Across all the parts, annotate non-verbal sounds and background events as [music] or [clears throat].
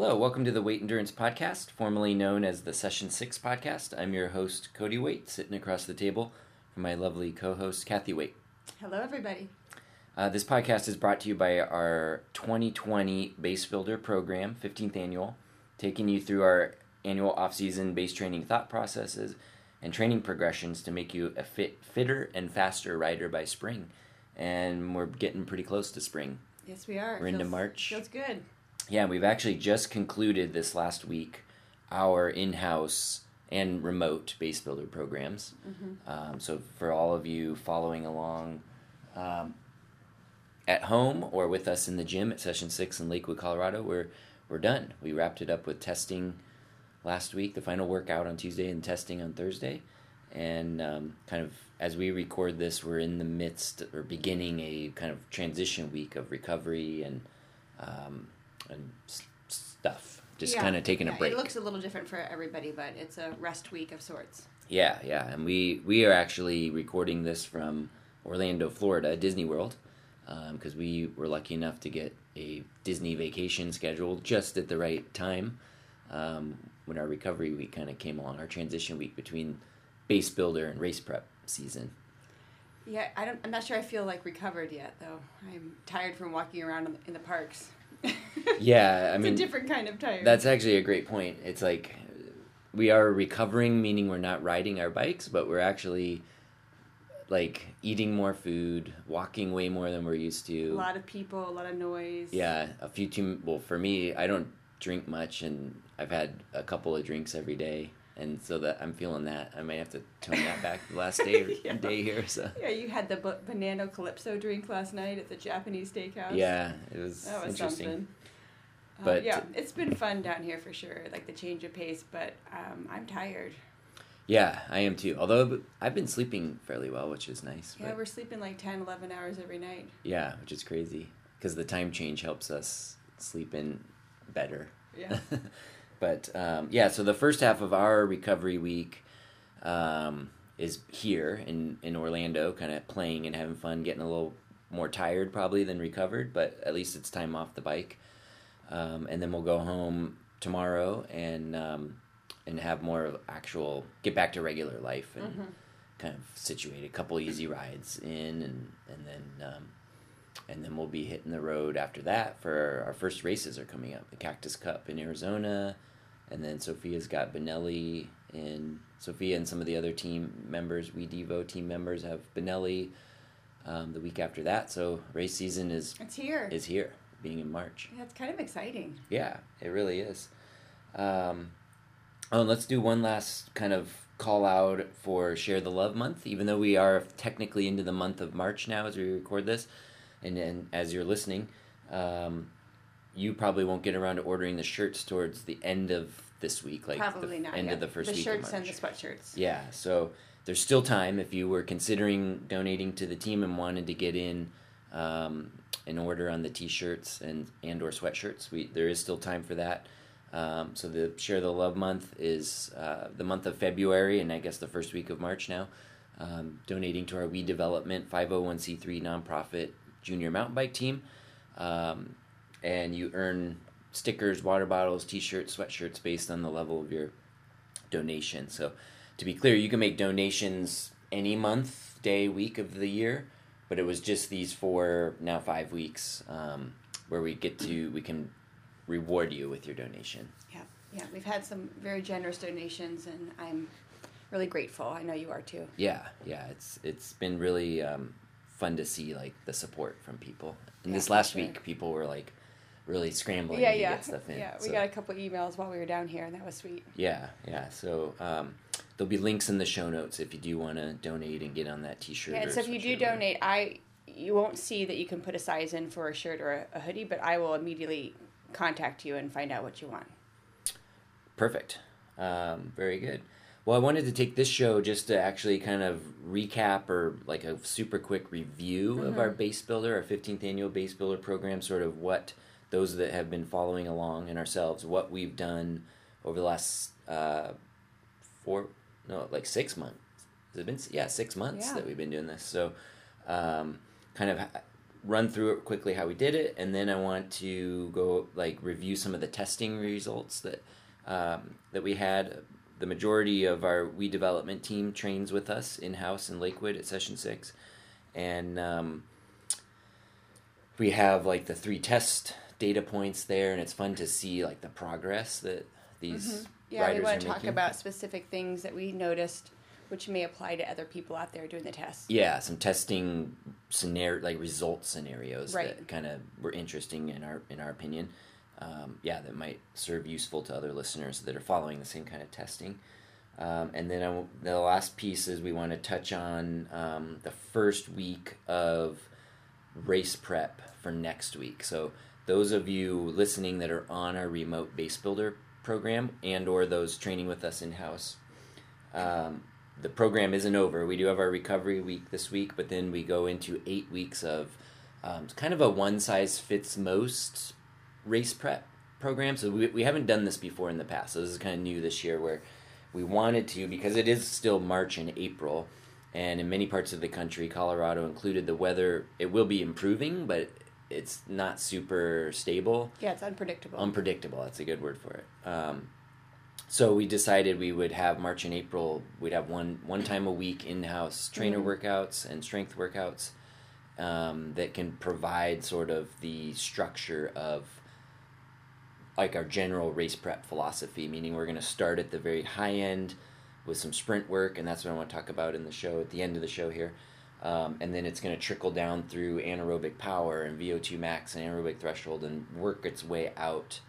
Hello, welcome to the Waite Endurance Podcast, formerly known as the Session 6 Podcast. I'm your host, Cody Waite, sitting across the table from my lovely co host, Kathy Waite. Hello, everybody. Uh, this podcast is brought to you by our 2020 Base Builder program, 15th annual, taking you through our annual off-season base training thought processes and training progressions to make you a fit, fitter and faster rider by spring. And we're getting pretty close to spring. Yes, we are. We're into March. Feels good. Yeah, we've actually just concluded this last week our in-house and remote base builder programs. Mm-hmm. Um, so for all of you following along um, at home or with us in the gym at Session Six in Lakewood, Colorado, we're we're done. We wrapped it up with testing last week, the final workout on Tuesday, and testing on Thursday. And um, kind of as we record this, we're in the midst or beginning a kind of transition week of recovery and um, and stuff. Just Yeah, kind of taking yeah, a break. It looks a little different for everybody, but it's a rest week of sorts. Yeah, yeah, and we we are actually recording this from Orlando, Florida, Disney World, because we were lucky enough to get a Disney vacation scheduled just at the right time um, when our recovery week kind of came along, our transition week between base builder and race prep season. Yeah, I don't. I'm not sure. I feel like recovered yet, though. I'm tired from walking around in the, in the parks. [laughs] Yeah, I it's mean, a different kind of tired. That's actually a great point. It's like we are recovering, meaning we're not riding our bikes, but we're actually like eating more food, walking way more than we're used to. a lot of people, a lot of noise. Yeah, a few too. Well, for me, I don't drink much, and I've had a couple of drinks every day, and so that I'm feeling that I might have to tone that back the last day or [laughs] Yeah. day here. So Yeah, you had the b- banana calypso drink last night at the Japanese steakhouse. yeah, it was, that was interesting. something. Uh, But- yeah, it's been fun down here for sure. Like the change of pace, but um, I'm tired. Yeah, I am too. Although I've been sleeping fairly well, which is nice. Yeah, but- we're sleeping like 10, 11 hours every night. Yeah, which is crazy because the time change helps us sleep in better. Yeah. [laughs] but um, yeah, so the first half of our recovery week um, is here in in Orlando, kind of playing and having fun, getting a little more tired probably than recovered, but at least it's time off the bike. Um, and then we'll go home tomorrow and um, and have more of actual get back to regular life and Mhm. kind of situate a couple easy rides in and and then um, and then we'll be hitting the road after that for our first races are coming up the Cactus Cup in Arizona and then Sophia's got Bonelli and Sophia and some of the other team members we Devo team members have Bonelli um, the week after that so race season is It's here. is here being in March yeah, it's kind of exciting. yeah, it really is. Um, oh, and let's do one last kind of call out for Share the Love Month, even though we are technically into the month of March now as we record this, and then as you're listening, um, you probably won't get around to ordering the shirts towards the end of this week, like Probably the not. end yeah. of the first the week shirts of and the sweatshirts. Yeah, so there's still time if you were considering donating to the team and wanted to get in um, an order on the t-shirts and and or sweatshirts. We there is still time for that. Um, so the share the love month is uh, the month of February and I guess the first week of March now. Um, donating to our We Development 501c3 nonprofit junior mountain bike team, um, and you earn stickers, water bottles, t-shirts, sweatshirts based on the level of your donation. So, to be clear, you can make donations any month, day, week of the year, but it was just these four, now five weeks, um, where we get to, we can reward you with your donation. Yeah, yeah. We've had some very generous donations, and I'm really grateful. I know you are too. Yeah, yeah, it's it's been really um, fun to see like the support from people. And Yeah, this last sure. week, people were like really scrambling yeah, to yeah, get stuff in. yeah. We so- got a couple emails while we were down here, and that was sweet. Yeah, yeah. So um, there'll be links in the show notes if you do want to donate and get on that T-shirt. Yeah, and so if you do donate, I you won't see that you can put a size in for a shirt or a, a hoodie, but I will immediately contact you and find out what you want. Perfect. Um, very good. Well, I wanted to take this show just to actually kind of recap or like a super quick review of our base builder, our 15th annual base builder program, sort of what those that have been following along and ourselves, what we've done over the last uh, four, no, like six months. Has it been, yeah, six months Yeah. that we've been doing this. So, um, kind of run through it quickly how we did it, and then I want to go like review some of the testing results that um, that we had. The majority of our we development team trains with us in house in Lakewood at Session Six, and um, we have like the three test data points there, and it's fun to see like the progress that these Mm-hmm. Yeah, we want to talk making. about specific things that we noticed, which may apply to other people out there doing the test. yeah some testing scenario like result scenarios Right. that kind of were interesting in our in our opinion um, yeah that might serve useful to other listeners that are following the same kind of testing um, and then I w the last piece is we want to touch on um, the first week of race prep for next week so those of you listening that are on our remote base builder program and or those training with us in house um, the program isn't over. We do have our recovery week this week, but then we go into eight weeks of um, kind of a one size fits most race prep program. So we, we haven't done this before in the past. So this is kind of new this year where we wanted to, because it is still March and April, and in many parts of the country, Colorado included, the weather, it will be improving, but it's not super stable Yeah, it's unpredictable. unpredictable. That's a good word for it. Um, so we decided we would have March and April. We'd have one one time a week in house trainer workouts and strength workouts um, that can provide sort of the structure of like our general race prep philosophy. Meaning we're going to start at the very high end with some sprint work, and that's what I want to talk about in the show at the end of the show here. Um, and then it's going to trickle down through anaerobic power and VO2 max and anaerobic threshold and work its way out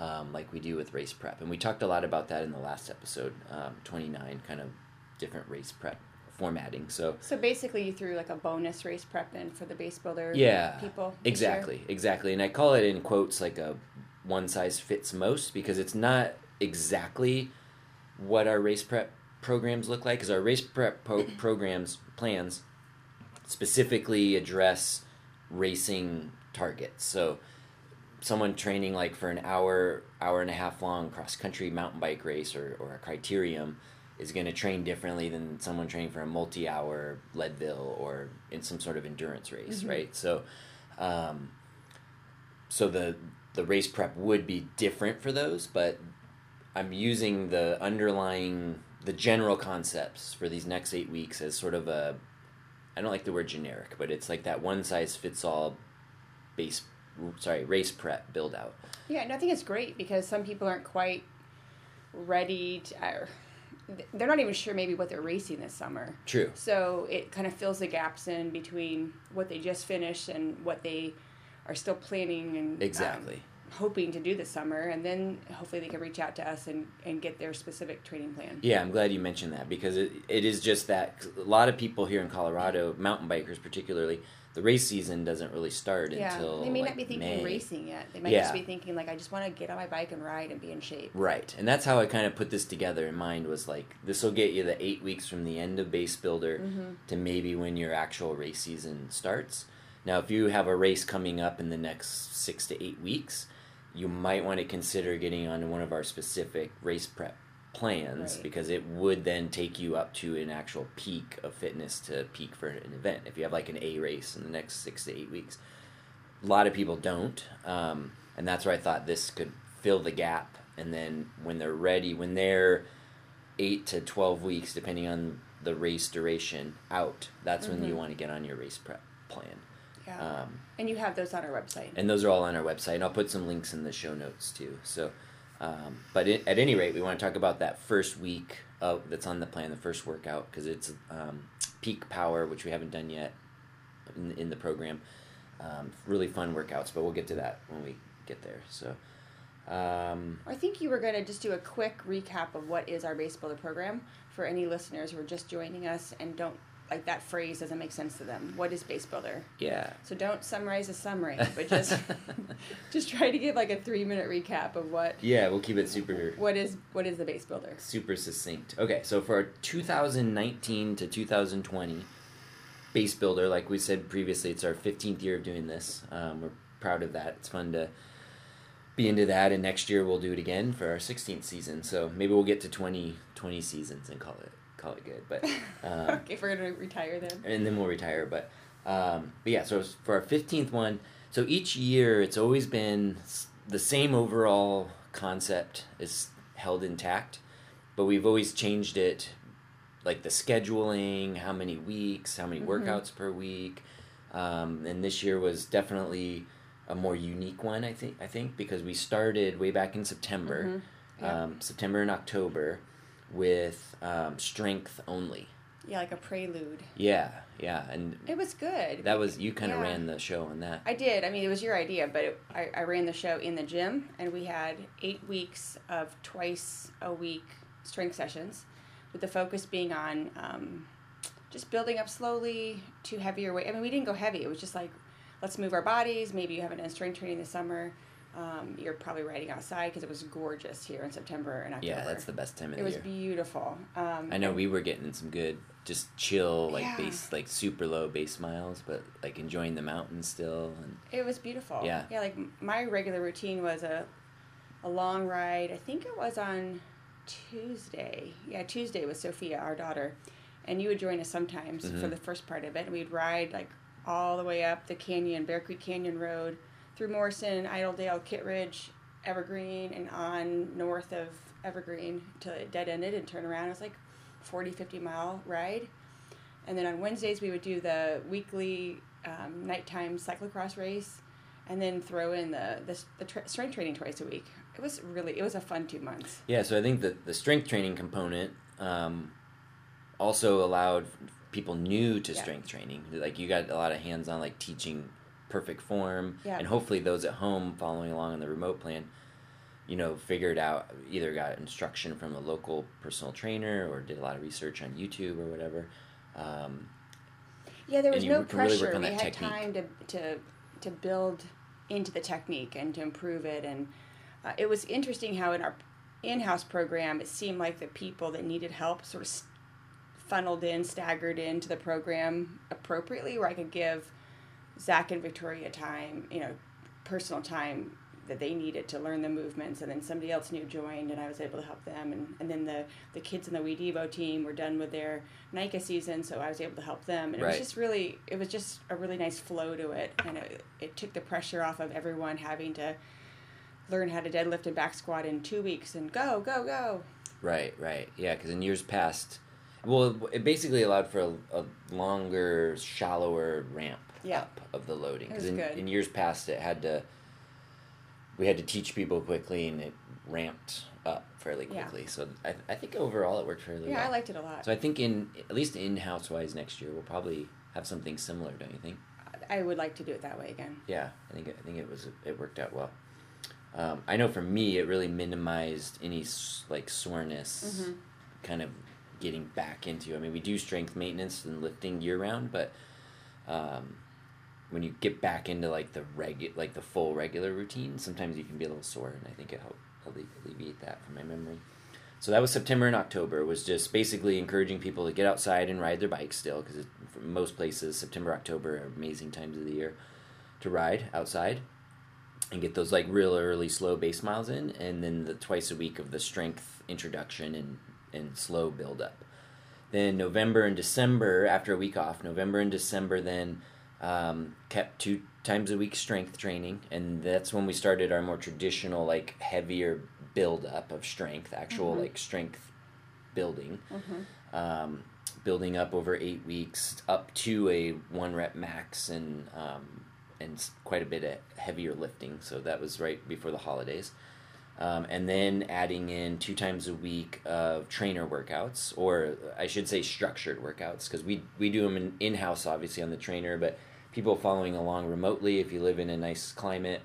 um, like we do with race prep. And we talked a lot about that in the last episode, um, 29, kind of different race prep formatting. So, so basically, you threw like a bonus race prep in for the base builder yeah, people. year? exactly, exactly. And I call it in quotes like a one size fits most because it's not exactly what our race prep programs look like. Because our race prep po- [clears throat] programs plans specifically address racing targets. So someone training like for an hour, hour and a half long cross country mountain bike race or, or a criterium is going to train differently than someone training for a multi hour Leadville or in some sort of endurance race, right? So, um, so the the race prep would be different for those, but I'm using the underlying the general concepts for these next eight weeks as sort of a I don't like the word generic, but it's like that one size fits all base sorry race prep build out. Yeah, and I think it's great because some people aren't quite ready to. Or, they're not even sure maybe what they're racing this summer. True. So it kind of fills the gaps in between what they just finished and what they are still planning and um, Exactly. Hoping to do this summer, and then hopefully they can reach out to us and, and get their specific training plan. Yeah, I'm glad you mentioned that because it, it is just that a lot of people here in Colorado, mountain bikers particularly, the race season doesn't really start Yeah, until they may like, not be thinking May. racing yet. They might Yeah. just be thinking like, I just want to get on my bike and ride and be in shape. Right, and that's how I kind of put this together in mind. Was like this will get you the eight weeks from the end of base builder Mm-hmm. to maybe when your actual race season starts. Now, if you have a race coming up in the next six to eight weeks, you might want to consider getting on one of our specific race prep plans Right. because it would then take you up to an actual peak of fitness to peak for an event. If you have like an A race in the next six to eight weeks, a lot of people don't, um, and that's where I thought this could fill the gap. And then when they're ready, when they're eight to twelve weeks, depending on the race duration, out, that's when you Mhm. want to get on your race prep plan. Um, and you have those on our website. and those are all on our website. And I'll put some links in the show notes too. So, um, but it, at any rate, we want to talk about that first week of, that's on the plan, the first workout, because it's um, peak power, which we haven't done yet in, in the program. Um, really fun workouts, but we'll get to that when we get there. So, um, I think you were going to just do a quick recap of what is our base builder program for any listeners who are just joining us and don't like that phrase doesn't make sense to them. What is base builder? yeah. So don't summarize a summary, but [laughs] just [laughs] just try to give like a three minute recap of what Yeah, we'll keep it super what is what is the base builder. super succinct. Okay, so for 2019 to 2020 base builder, like we said previously, it's our 15th year of doing this. Um, we're proud of that. It's fun to be into that, and next year we'll do it again for our 16th season. So maybe we'll get to 20, 20 seasons and call it call it good. But [laughs] um, okay, if we're gonna retire then. and then we'll retire. But Um, but yeah, so for our fifteenth one, so each year it's always been the same overall concept is held intact, but we've always changed it, like the scheduling, how many weeks, how many mm-hmm. workouts per week, um, and this year was definitely a more unique one. I think I think because we started way back in September, mm-hmm. yeah. um, September and October, with um, strength only. Yeah, like a prelude. Yeah, yeah, and it was good. That was you kind of yeah. ran the show on that. I did. I mean, it was your idea, but it, I, I ran the show in the gym, and we had eight weeks of twice a week strength sessions, with the focus being on um, just building up slowly to heavier weight. I mean, we didn't go heavy. It was just like, let's move our bodies. Maybe you haven't done strength training this summer. Um, you're probably riding outside because it was gorgeous here in September and October. Yeah, that's the best time of it the year. It was beautiful. Um, I know we were getting some good, just chill, like yeah. base, like super low base miles, but like enjoying the mountains still. And it was beautiful. Yeah, yeah. Like my regular routine was a, a long ride. I think it was on Tuesday. Yeah, Tuesday with Sophia, our daughter, and you would join us sometimes mm-hmm. for the first part of it, and we'd ride like all the way up the canyon, Bear Creek Canyon Road through Morrison, Idledale, Kittredge, Evergreen, and on north of Evergreen till it dead ended and turn around. It was like 40, 50 mile ride. And then on Wednesdays, we would do the weekly um, nighttime cyclocross race and then throw in the, the, the tra- strength training twice a week. It was really, it was a fun two months. Yeah, so I think that the strength training component um, also allowed people new to yeah. strength training. Like you got a lot of hands on, like teaching perfect form, yeah. and hopefully those at home following along on the remote plan, you know, figured out either got instruction from a local personal trainer or did a lot of research on YouTube or whatever. Um, yeah, there was no pressure. Really we had technique. time to to to build into the technique and to improve it, and uh, it was interesting how in our in-house program it seemed like the people that needed help sort of funneled in, staggered into the program appropriately, where I could give Zach and Victoria time, you know, personal time that they needed to learn the movements and then somebody else new joined and I was able to help them and, and then the, the kids in the We Devo team were done with their NICA season so I was able to help them and right. it was just really it was just a really nice flow to it and it, it took the pressure off of everyone having to learn how to deadlift and back squat in two weeks and go go go right right yeah because in years past well it basically allowed for a, a longer shallower ramp yeah. up of the loading. Because in, in, years past, it had to we had to teach people quickly, and it ramped up fairly quickly. Yeah. So I, I think overall it worked fairly yeah, well. Yeah, I liked it a lot. So I think in at least in house wise next year we'll probably have something similar, don't you think? I would like to do it that way again. Yeah, I think I think it was it worked out well. Um, I know for me it really minimized any like soreness, mm-hmm. kind of getting back into. I mean, we do strength maintenance and lifting year round, but um, when you get back into like the regu- like the full regular routine, sometimes you can be a little sore, and I think it helped alleviate that from my memory. So that was September and October. Was just basically encouraging people to get outside and ride their bikes still, because most places September, October are amazing times of the year to ride outside and get those like real early slow base miles in, and then the twice a week of the strength introduction and and slow build up. Then November and December, after a week off, November and December then um, kept two times a week strength training, and that's when we started our more traditional, like heavier build up of strength, actual mm-hmm. like strength building, mm-hmm. um, building up over eight weeks up to a one rep max and um, and quite a bit of heavier lifting. So that was right before the holidays. Um, and then adding in two times a week of trainer workouts, or I should say structured workouts, because we we do them in house, obviously on the trainer, but people following along remotely, if you live in a nice climate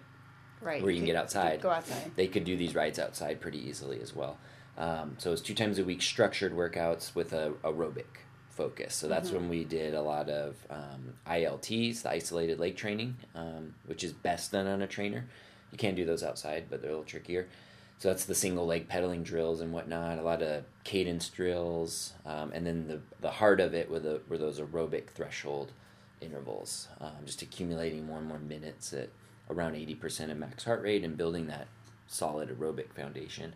right. where you can get outside, go outside, they could do these rides outside pretty easily as well. Um, so it's two times a week structured workouts with a aerobic focus. So that's mm-hmm. when we did a lot of um, ILTs, the isolated leg training, um, which is best done on a trainer. You can do those outside, but they're a little trickier. So that's the single leg pedaling drills and whatnot. A lot of cadence drills, um, and then the the heart of it were the were those aerobic threshold intervals, um, just accumulating more and more minutes at around 80% of max heart rate and building that solid aerobic foundation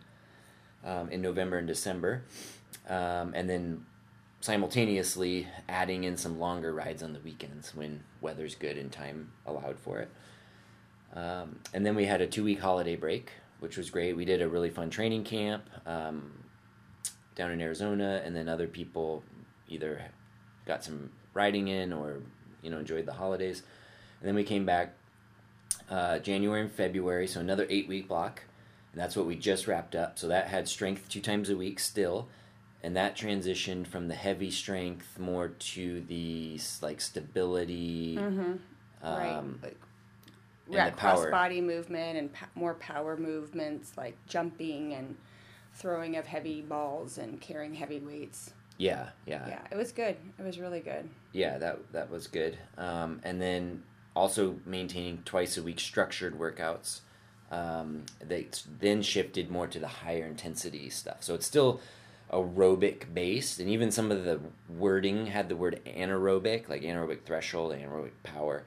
um, in November and December. Um, and then simultaneously adding in some longer rides on the weekends when weather's good and time allowed for it. Um, and then we had a two week holiday break, which was great. We did a really fun training camp um, down in Arizona, and then other people either got some riding in or you know enjoyed the holidays. And then we came back uh, January and February, so another eight week block. And that's what we just wrapped up. So that had strength two times a week still and that transitioned from the heavy strength more to the like stability mm-hmm. um, right like yeah, cross body movement and po- more power movements like jumping and throwing of heavy balls and carrying heavy weights. Yeah yeah. Yeah it was good. It was really good. Yeah that that was good. Um, and then also maintaining twice a week structured workouts um, they then shifted more to the higher intensity stuff. So it's still aerobic based, and even some of the wording had the word anaerobic, like anaerobic threshold, anaerobic power,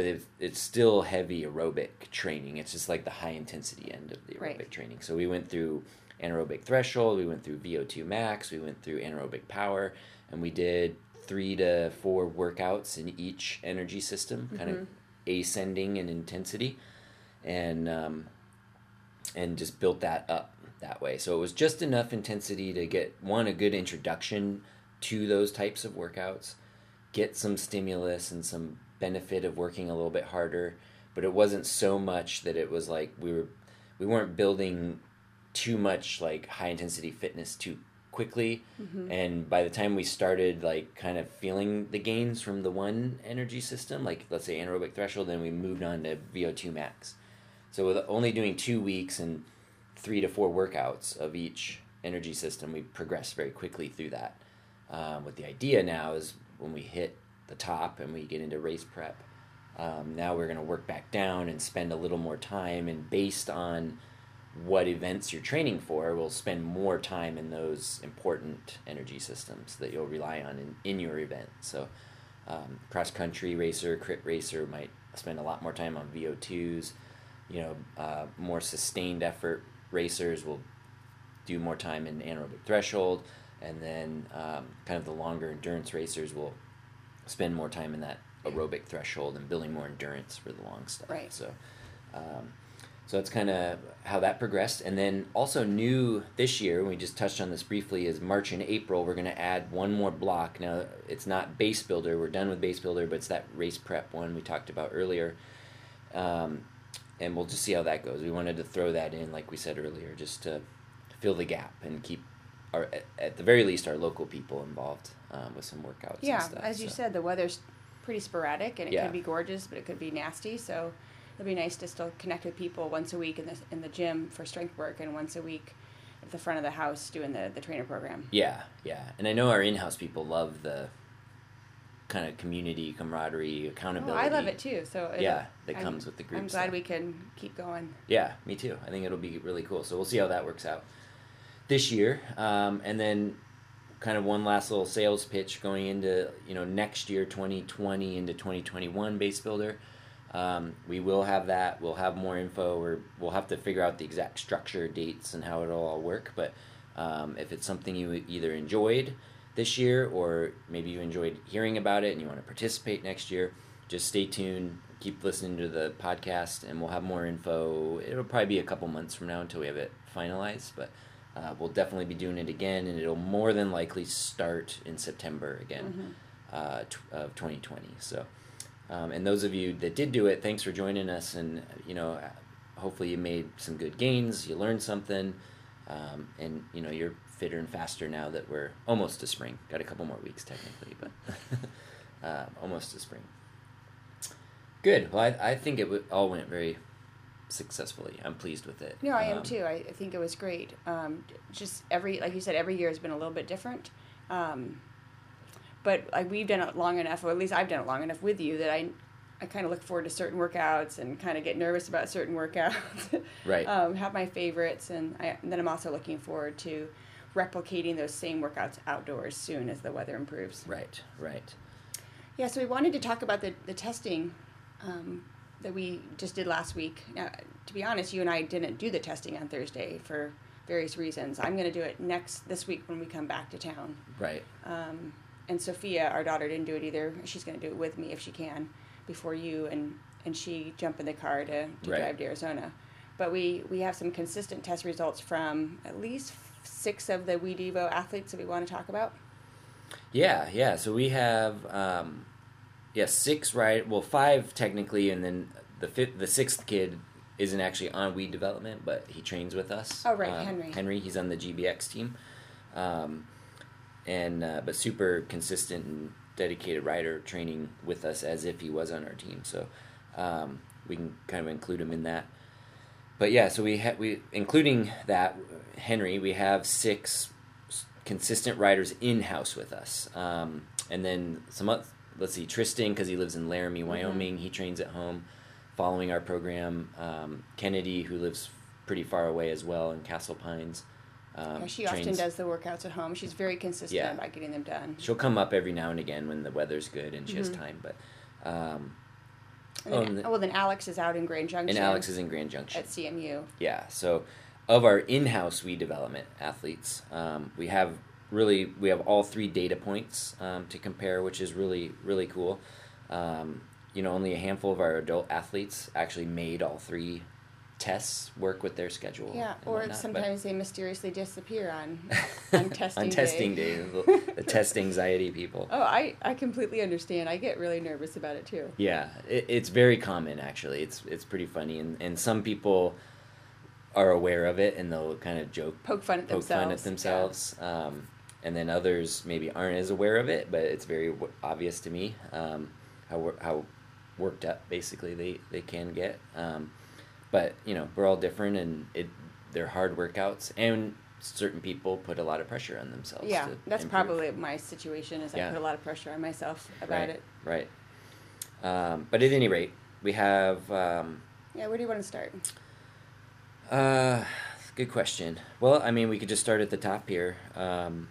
but it's, it's still heavy aerobic training. It's just like the high intensity end of the aerobic right. training. So we went through anaerobic threshold, we went through VO2 max, we went through anaerobic power, and we did three to four workouts in each energy system, mm-hmm. kind of ascending in intensity, and um, and just built that up that way. So it was just enough intensity to get one a good introduction to those types of workouts, get some stimulus and some benefit of working a little bit harder, but it wasn't so much that it was like we were we weren't building too much like high intensity fitness too quickly mm-hmm. and by the time we started like kind of feeling the gains from the one energy system like let's say anaerobic threshold then we moved on to vo2 max so with only doing two weeks and three to four workouts of each energy system, we progressed very quickly through that. Um, what the idea now is when we hit the top and we get into race prep, um, now we're going to work back down and spend a little more time. And based on what events you're training for, we'll spend more time in those important energy systems that you'll rely on in, in your event. So, um, cross country racer, crit racer might spend a lot more time on VO2s. You know, uh, more sustained effort racers will do more time in anaerobic threshold, and then um, kind of the longer endurance racers will spend more time in that aerobic threshold and building more endurance for the long stuff. Right. So, um, so that's kind of how that progressed. And then also new this year, we just touched on this briefly, is March and April. We're going to add one more block. Now it's not base builder. We're done with base builder, but it's that race prep one we talked about earlier. Um, and we'll just see how that goes. We wanted to throw that in, like we said earlier, just to fill the gap and keep our, at the very least, our local people involved um, with some workouts. Yeah, stuff, as you so. said, the weather's pretty sporadic, and it yeah. could be gorgeous, but it could be nasty. So it'd be nice to still connect with people once a week in the in the gym for strength work, and once a week at the front of the house doing the the trainer program. Yeah, yeah, and I know our in house people love the kind of community camaraderie accountability. Oh, I love it too. So it, yeah, that I'm, comes with the group. I'm glad we can keep going. Yeah, me too. I think it'll be really cool. So we'll see how that works out this year, um, and then kind of one last little sales pitch going into you know next year 2020 into 2021 base builder um, we will have that we'll have more info or we'll have to figure out the exact structure dates and how it'll all work but um, if it's something you either enjoyed this year, or maybe you enjoyed hearing about it and you want to participate next year, just stay tuned. Keep listening to the podcast, and we'll have more info. It'll probably be a couple months from now until we have it finalized, but uh, we'll definitely be doing it again, and it'll more than likely start in September again mm-hmm. uh, t- of 2020. So, um, and those of you that did do it, thanks for joining us, and you know, hopefully you made some good gains, you learned something, um, and you know you're fitter and faster now that we're almost to spring. Got a couple more weeks technically, but [laughs] uh, almost to spring. Good. Well, I, I think it w- all went very successfully. I'm pleased with it. No, I um, am too. I, I, think it was great. Um, just every, like you said, every year has been a little bit different. Um, but like we've done it long enough, or at least I've done it long enough with you that I, I kind of look forward to certain workouts and kind of get nervous about certain workouts. [laughs] right. Um, have my favorites, and, I, and then I'm also looking forward to replicating those same workouts outdoors soon as the weather improves. Right, right. Yeah, so we wanted to talk about the, the testing um, that we just did last week. Now, to be honest, you and I didn't do the testing on Thursday for various reasons. I'm going to do it next this week when we come back to town. Right. Um, and Sophia, our daughter, didn't do it either. She's going to do it with me if she can before you and and she jump in the car to, to right. drive to Arizona. But we we have some consistent test results from at least six of the We Devo athletes that we want to talk about. Yeah, yeah. So we have um, yeah six right, well five technically, and then the fifth, the sixth kid isn't actually on WE Development, but he trains with us. Oh right, um, Henry. Henry, he's on the GBX team, um, and uh, but super consistent and dedicated rider, training with us as if he was on our team. So um, we can kind of include him in that. But yeah, so we ha- we including that Henry, we have six consistent riders in house with us, um, and then some. Let's see, Tristan because he lives in Laramie, mm-hmm. Wyoming. Mm-hmm. He trains at home, following our program. Um, Kennedy, who lives pretty far away as well in Castle Pines. Um, yeah, she trains. often does the workouts at home. She's very consistent yeah. about getting them done. She'll come up every now and again when the weather's good and she mm-hmm. has time. But um, and then, oh, the, oh, well, then Alex is out in Grand Junction. And Alex is in Grand Junction at CMU. Yeah. So, of our in-house WE Development athletes, um, we have really we have all three data points um, to compare, which is really really cool. Um, you know, only a handful of our adult athletes actually made all three tests work with their schedule. Yeah, or whatnot, sometimes they mysteriously disappear on [laughs] on testing on testing day. day the, [laughs] the test anxiety people. Oh, I, I completely understand. I get really nervous about it too. Yeah, it, it's very common actually. It's it's pretty funny, and and some people are aware of it and they'll kind of joke, poke fun at poke themselves. fun at themselves. Yeah. Um, and then others maybe aren't as aware of it, but it's very w- obvious to me um, how how worked up basically they they can get. Um, but you know we're all different, and it they're hard workouts, and certain people put a lot of pressure on themselves. Yeah, that's improve. probably my situation. Is I put a lot of pressure on myself about right, it. Right. Um, but at any rate, we have. Um, yeah, where do you want to start? Uh, good question. Well, I mean, we could just start at the top here. Um,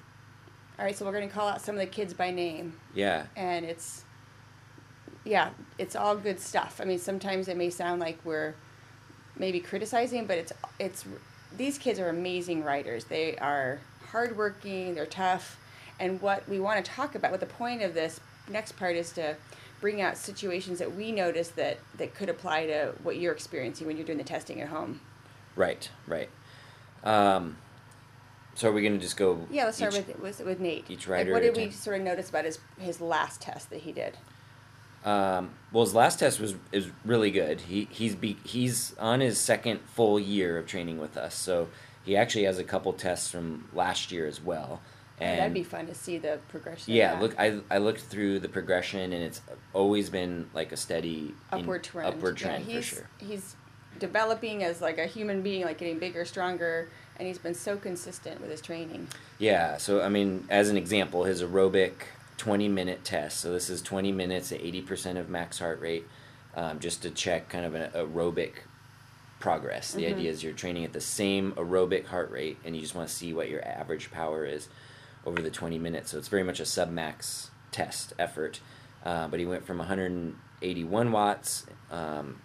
all right, so we're going to call out some of the kids by name. Yeah. And it's, yeah, it's all good stuff. I mean, sometimes it may sound like we're maybe criticizing, but it's it's these kids are amazing writers. They are hardworking. They're tough, and what we want to talk about. What the point of this next part is to bring out situations that we notice that that could apply to what you're experiencing when you're doing the testing at home. Right. Right. Um, so are we going to just go? Yeah, let's start with, with with Nate. Each writer. Like what did we sort of notice about his his last test that he did? Um, well, his last test was is really good. He he's be, he's on his second full year of training with us, so he actually has a couple tests from last year as well. And that'd be fun to see the progression. Yeah, look, I I looked through the progression, and it's always been like a steady upward trend. Upward trend yeah, for sure. He's developing as like a human being, like getting bigger, stronger, and he's been so consistent with his training. Yeah, so I mean, as an example, his aerobic 20 minute test. So this is 20 minutes at 80% of max heart rate, um, just to check kind of an aerobic progress. The mm-hmm. idea is you're training at the same aerobic heart rate, and you just want to see what your average power is over the 20 minutes. So it's very much a sub max test effort. Uh, but he went from 181 watts um,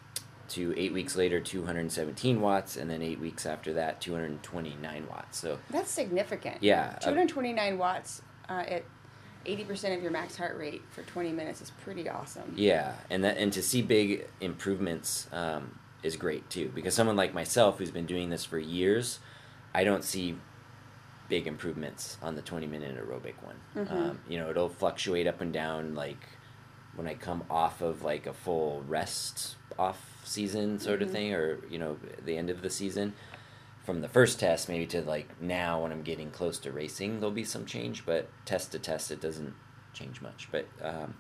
to eight weeks later 217 watts and then eight weeks after that 229 watts so that's significant yeah 229 uh, watts uh, at 80% of your max heart rate for 20 minutes is pretty awesome. Yeah, and that and to see big improvements um, is great too because someone like myself who's been doing this for years, I don't see big improvements on the 20 minute aerobic one. Mm-hmm. Um, you know, it'll fluctuate up and down like when I come off of like a full rest off season sort mm-hmm. of thing or you know the end of the season from the first test maybe to like now when I'm getting close to racing, there'll be some change, but test to test, it doesn't change much. But um,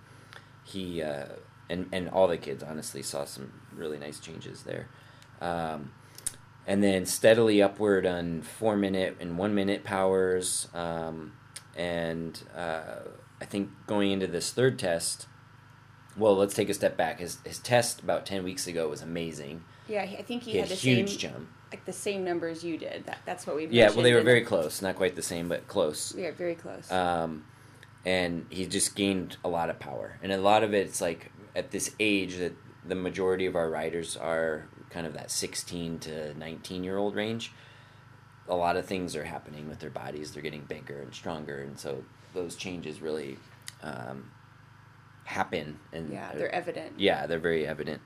he uh, and and all the kids honestly saw some really nice changes there. Um, and then steadily upward on four minute and one minute powers. Um, and uh, I think going into this third test, well, let's take a step back. His his test about ten weeks ago was amazing. Yeah, I think he, he had, had a huge jump like the same number as you did. That, that's what we. Yeah, well, they were very close. Not quite the same, but close. Yeah, very close. Um, and he just gained a lot of power, and a lot of it's like at this age that the majority of our riders are kind of that 16 to 19 year old range. a lot of things are happening with their bodies. They're getting bigger and stronger, and so those changes really um, happen. And yeah, they're evident. Yeah, they're very evident.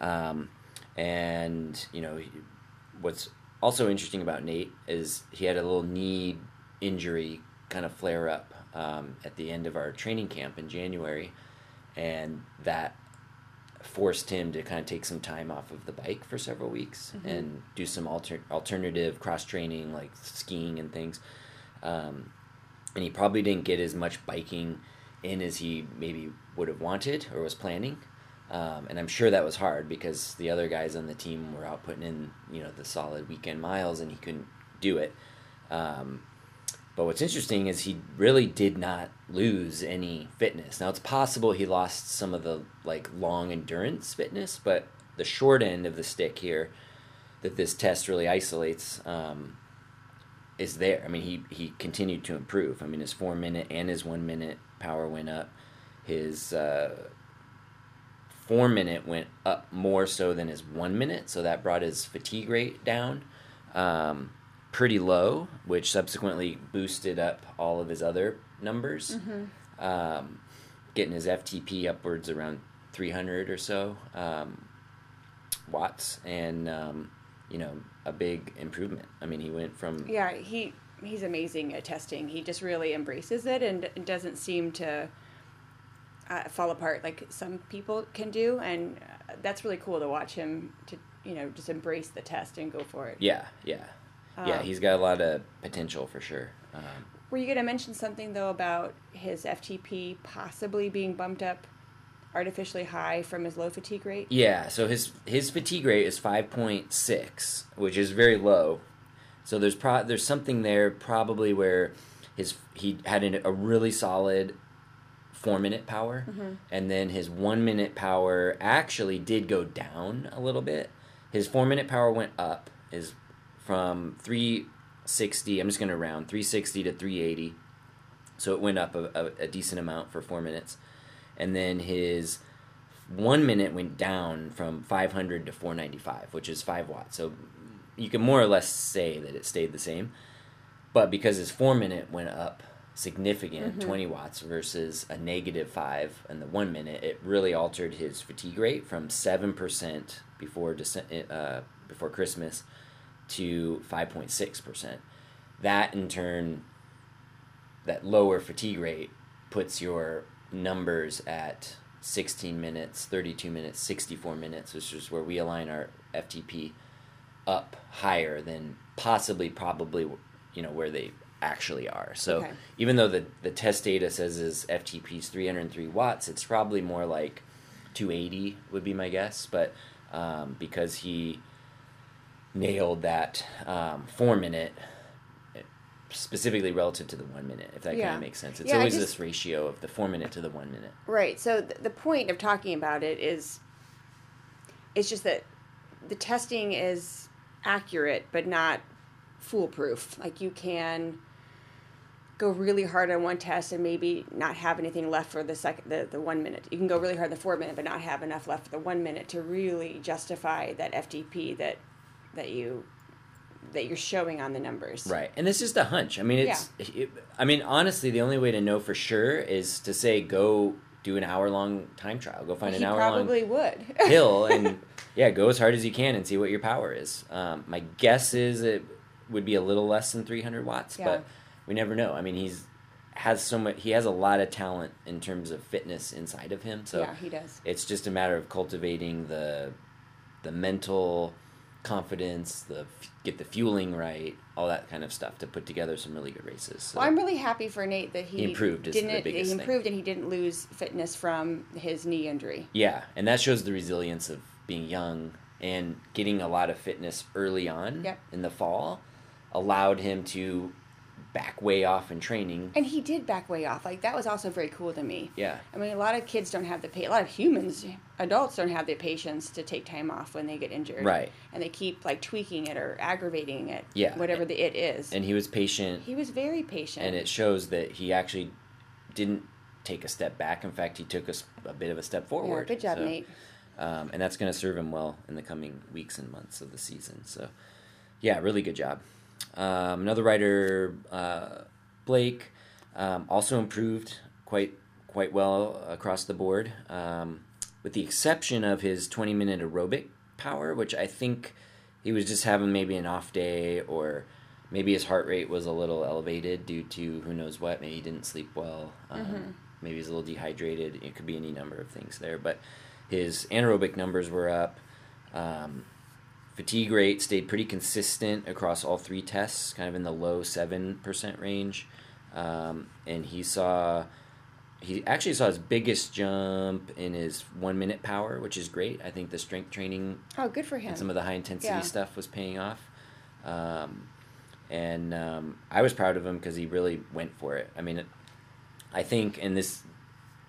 Um, and you know, what's also interesting about Nate is he had a little knee injury kind of flare up um, at the end of our training camp in January, and that forced him to kind of take some time off of the bike for several weeks mm-hmm. and do some alter- alternative cross training like skiing and things. Um, and he probably didn't get as much biking in as he maybe would have wanted or was planning. Um, and I'm sure that was hard because the other guys on the team were out putting in, you know, the solid weekend miles, and he couldn't do it. Um, but what's interesting is he really did not lose any fitness. Now it's possible he lost some of the like long endurance fitness, but the short end of the stick here that this test really isolates um, is there. I mean, he he continued to improve. I mean, his four minute and his one minute power went up. His uh, four minute went up more so than his one minute, so that brought his fatigue rate down. Um, pretty low, which subsequently boosted up all of his other numbers, mm-hmm. um, getting his FTP upwards around 300 or so um, watts, and um, you know a big improvement. I mean, he went from yeah he he's amazing at testing. He just really embraces it and doesn't seem to. Uh, fall apart like some people can do, and uh, that's really cool to watch him to you know just embrace the test and go for it. Yeah, yeah. Um, yeah, he's got a lot of potential for sure. Um, were you going to mention something though about his FTP possibly being bumped up artificially high from his low fatigue rate? Yeah, so his his fatigue rate is five point six, which is very low. So there's pro- there's something there probably where his he had an, a really solid four minute power, mm-hmm. and then his one minute power actually did go down a little bit. His four minute power went up. is from 360. I'm just going to round 360 to 380. So it went up a, a, a, decent amount for four minutes, and then his one minute went down from 500 to 495, which is five watts. So you can more or less say that it stayed the same, but because his four minute went up significant, mm-hmm. 20 watts versus a negative five in the one minute, it really altered his fatigue rate from seven percent before uh, before Christmas to 5.6%. That in turn, that lower fatigue rate puts your numbers at 16 minutes, 32 minutes, 64 minutes, which is where we align our FTP up higher than possibly, probably, you know, where they actually are. So okay. even though the, the test data says his FTP is 303 watts, it's probably more like 280 would be my guess. But um, because he nailed that um, four minute specifically relative to the one minute if that yeah. kind of makes sense it's yeah, always just, this ratio of the four minute to the one minute right so th- the point of talking about it is it's just that the testing is accurate but not foolproof like you can go really hard on one test and maybe not have anything left for the second the, the one minute you can go really hard the four minute but not have enough left for the one minute to really justify that ftp that that you that you're showing on the numbers. Right. And it's just a hunch. I mean, it's yeah. it, I mean, honestly, the only way to know for sure is to say go do an hour long time trial. Go find he an hour long probably would. [laughs] hill and yeah, go as hard as you can and see what your power is. Um, my guess is it would be a little less than 300 watts, yeah. but we never know. I mean, he's has so much he has a lot of talent in terms of fitness inside of him so yeah he does it's just a matter of cultivating the the mental confidence, the get the fueling right, all that kind of stuff to put together some really good races. So well, I'm really happy for Nate that he, he improved. Didn't he improved thing. and he didn't lose fitness from his knee injury. Yeah, and that shows the resilience of being young and getting a lot of fitness early on yep. in the fall allowed him to back way off in training. And he did back way off. Like that was also very cool to me. Yeah. I mean, a lot of kids don't have the pa- a lot of humans, adults don't have the patience to take time off when they get injured. Right. And they keep like tweaking it or aggravating it. Yeah. Whatever the it is. And he was patient. He was very patient. And it shows that he actually didn't take a step back. In fact, he took a, a bit of a step forward. Yeah, good job, so, Nate. Um, and that's going to serve him well in the coming weeks and months of the season. So, yeah, really good job. Um, another writer, uh, Blake, um, also improved quite quite well across the board, um, with the exception of his 20 minute aerobic power, which I think he was just having maybe an off day or maybe his heart rate was a little elevated due to who knows what. Maybe he didn't sleep well. Um, mm-hmm. Maybe he's a little dehydrated. It could be any number of things there. But his anaerobic numbers were up. Um, fatigue rate stayed pretty consistent across all three tests, kind of in the low 7% range. Um, and he saw he actually saw his biggest jump in his one minute power, which is great. I think the strength training. Oh, good for him. And some of the high intensity yeah. stuff was paying off. Um, and um, I was proud of him because he really went for it. I mean, I think, and this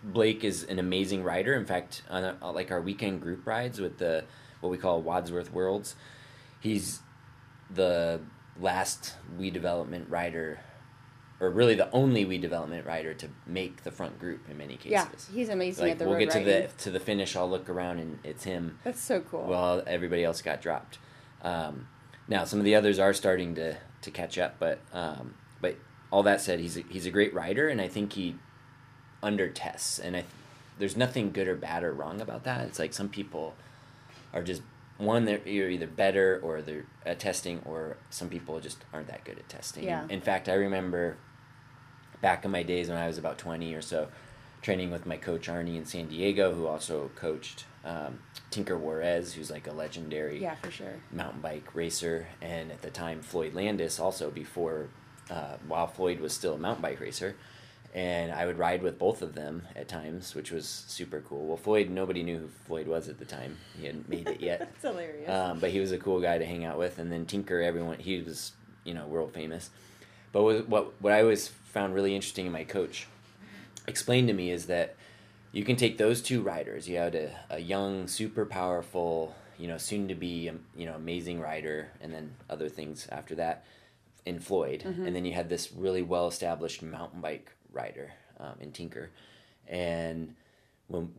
Blake is an amazing rider. In fact, on a, like our weekend group rides with the what we call Wadsworth Worlds, he's the last WE Development rider or really the only WE Development rider to make the front group in many cases. Yeah, he's amazing like, at the We'll get to the to the finish. I'll look around and it's him. That's so cool. Well, everybody else got dropped. Um, now some of the others are starting to to catch up, but um, but all that said, he's a, he's a great rider, and I think he under tests, and I there's nothing good or bad or wrong about that. It's like some people are just one they're you're either better or they're at testing or some people just aren't that good at testing yeah. in fact i remember back in my days when I was about 20 or so, training with my coach Arnie in San Diego, who also coached um, Tinker Juarez, who's like a legendary yeah, for sure. mountain bike racer, and at the time Floyd Landis, also before uh, while Floyd was still a mountain bike racer. And I would ride with both of them at times, which was super cool. Well, Floyd, nobody knew who Floyd was at the time. He hadn't made it yet. [laughs] That's hilarious. Um, but he was a cool guy to hang out with. And then Tinker, everyone, he was, you know, world famous. But what, what, I always found really interesting in my coach explained to me is that you can take those two riders. You had a, a young, super powerful, you know, soon to be, um, you know, amazing rider, and then other things after that in Floyd. Mm-hmm. And then you had this really well established mountain bike rider um, in Tinker. And when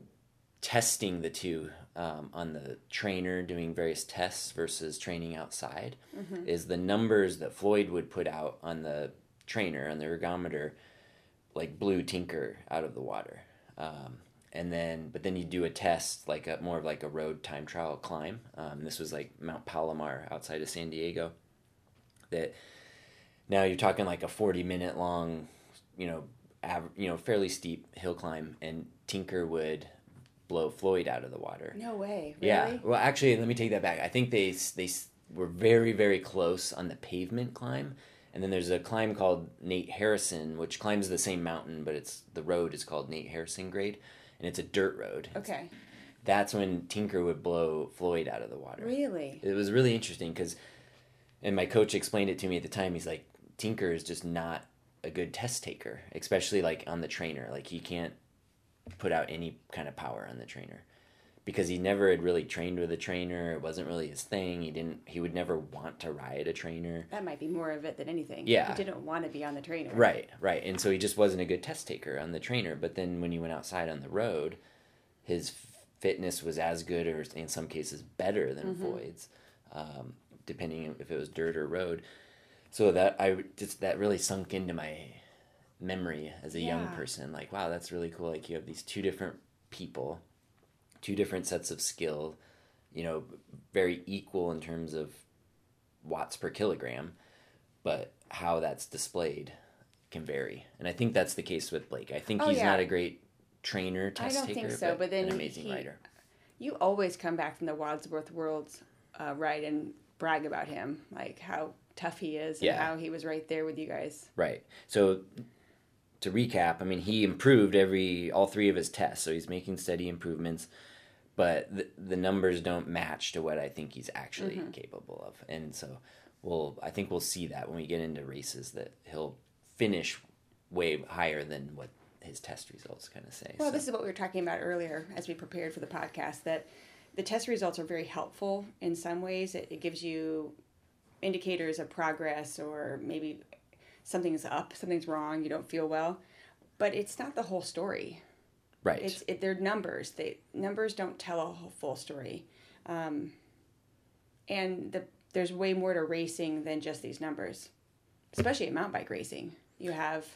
testing the two um, on the trainer doing various tests versus training outside, mm-hmm. is the numbers that Floyd would put out on the trainer on the ergometer like blew Tinker out of the water. Um, and then, but then you do a test, like a more of like a road time trial climb. Um, this was like Mount Palomar outside of San Diego. That now you're talking like a 40 minute long, you know, av- you know, fairly steep hill climb, and Tinker would blow Floyd out of the water. No way. Really? Yeah. Well, actually, let me take that back. I think they they were very very close on the pavement climb and then there's a climb called Nate Harrison, which climbs the same mountain, but it's the road is called Nate Harrison Grade, and it's a dirt road. Okay. That's when Tinker would blow Floyd out of the water. Really? It was really interesting because, and my coach explained it to me at the time. He's like, Tinker is just not a good test taker, especially like on the trainer. Like he can't put out any kind of power on the trainer because he never had really trained with a trainer. It wasn't really his thing. He didn't. He would never want to ride a trainer. That might be more of it than anything. Yeah, he didn't want to be on the trainer. Right, right, and so he just wasn't a good test taker on the trainer. But then when he went outside on the road, his fitness was as good, or in some cases better than mm-hmm. Floyd's, um, depending if it was dirt or road. So that I just that really sunk into my memory as a yeah. young person. Like, wow, that's really cool. Like you have these two different people two different sets of skill, you know, very equal in terms of watts per kilogram, but how that's displayed can vary. And I think that's the case with Blake. I think oh, he's yeah. not a great trainer, test I don't taker, think so, but, but then an amazing he, rider. You always come back from the Wadsworth Worlds uh, ride and brag about him, like how tough he is and yeah. how he was right there with you guys. Right. So to recap, I mean, he improved every all three of his tests, so he's making steady improvements but the, the numbers don't match to what I think he's actually mm-hmm. capable of. And so we'll I think we'll see that when we get into races that he'll finish way higher than what his test results kind of say. Well, so. this is what we were talking about earlier as we prepared for the podcast that the test results are very helpful in some ways. It, it gives you indicators of progress or maybe something's up, something's wrong, you don't feel well, but it's not the whole story. Right. It's it, they're numbers. They numbers don't tell a whole full story, um, and the there's way more to racing than just these numbers, especially in mountain bike racing. You have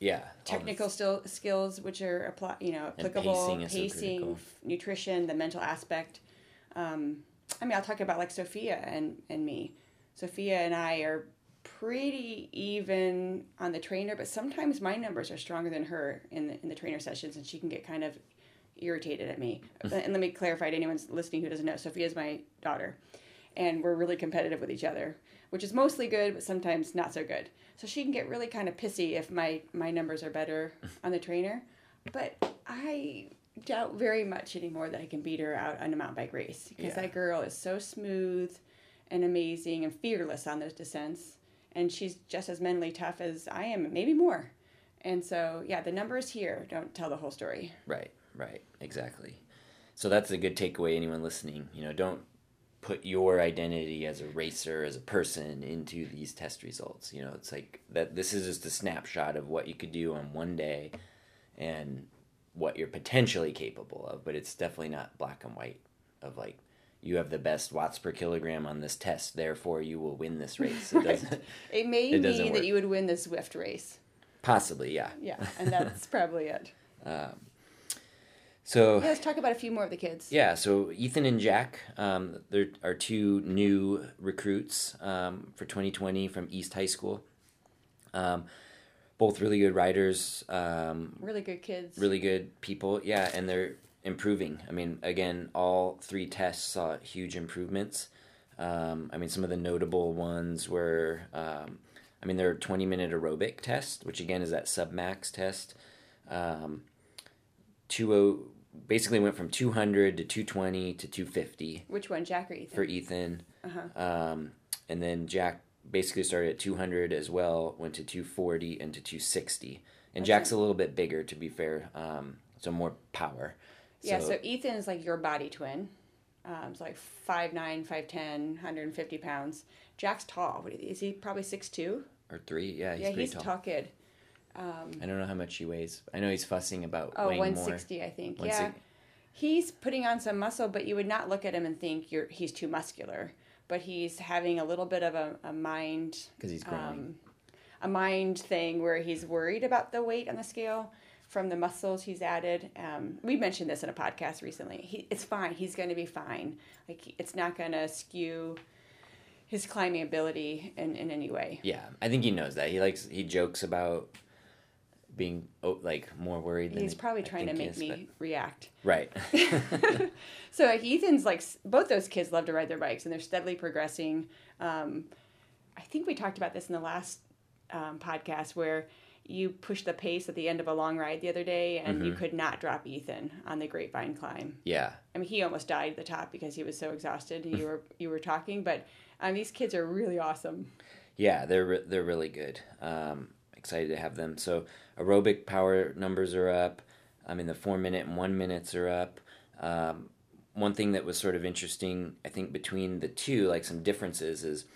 yeah technical still skills which are apply you know applicable pacing, pacing so nutrition the mental aspect um, i mean i'll talk about like sophia and and me sophia and i are pretty even on the trainer but sometimes my numbers are stronger than her in the in the trainer sessions and she can get kind of irritated at me mm. and let me clarify to anyone listening who doesn't know Sophia is my daughter and we're really competitive with each other which is mostly good but sometimes not so good so she can get really kind of pissy if my my numbers are better [laughs] on the trainer. But I doubt very much anymore that I can beat her out on a mountain bike race because yeah. that girl is so smooth and amazing and fearless on those descents, and she's just as mentally tough as I am, maybe more. And so, yeah, the numbers here don't tell the whole story. Right, right, exactly. So that's a good takeaway. Anyone listening, you know, don't put your identity as a racer, as a person into these test results. You know, it's like that this is just a snapshot of what you could do on one day and what you're potentially capable of, but it's definitely not black and white of like you have the best watts per kilogram on this test, therefore you will win this race. It [laughs] doesn't It may it mean that you would win the Zwift race. Possibly, yeah. Yeah, and that's [laughs] probably it. Um, so yeah, let's talk about a few more of the kids. Yeah, so Ethan and Jack, um, there are two new recruits um, for 2020 from East High School. Um, both really good riders. Um, really good kids. Really good people. Yeah, and they're improving. I mean, again, all three tests saw huge improvements. Um, I mean, some of the notable ones were, um, I mean, their 20 minute aerobic test, which again is that submax test. Um, 20 basically went from 200 to 220 to 250. Which one, Jack or Ethan? For Ethan. Uh-huh. Um, and then Jack basically started at 200 as well, went to 240 and to 260. And That's Jack's a little bit bigger, to be fair, um, so more power. Yeah, so, so Ethan is like your body twin. Um, it's like 5'9", 5'10", 150 pounds. Jack's tall. Is he probably 6'2"? Or 3, yeah, he's Yeah, he's tall. a tall kid. Um, I don't know how much he weighs. I know he's fussing about oh, weighing 160, more. I think. Yeah. He's putting on some muscle, but you would not look at him and think you're he's too muscular. But he's having a little bit of a, a mind because he's growing. Um, a mind thing where he's worried about the weight on the scale from the muscles he's added. Um, we mentioned this in a podcast recently. He, it's fine. He's going to be fine. Like it's not going to skew his climbing ability in, in any way. Yeah, I think he knows that. He likes he jokes about being oh, like more worried. He's probably trying to make is, me but... react. Right. [laughs] [laughs] so like Ethan's like both those kids love to ride their bikes and they're steadily progressing. Um, I think we talked about this in the last um, podcast where you pushed the pace at the end of a long ride the other day and mm-hmm. you could not drop Ethan on the grapevine climb. Yeah. I mean he almost died at the top because he was so exhausted and you [laughs] were you were talking, but um, these kids are really awesome. Yeah, they're they're really good. Um, excited to have them. So aerobic power numbers are up. I mean, the four minute and one minutes are up. Um, one thing that was sort of interesting, I think, between the two, like some differences, is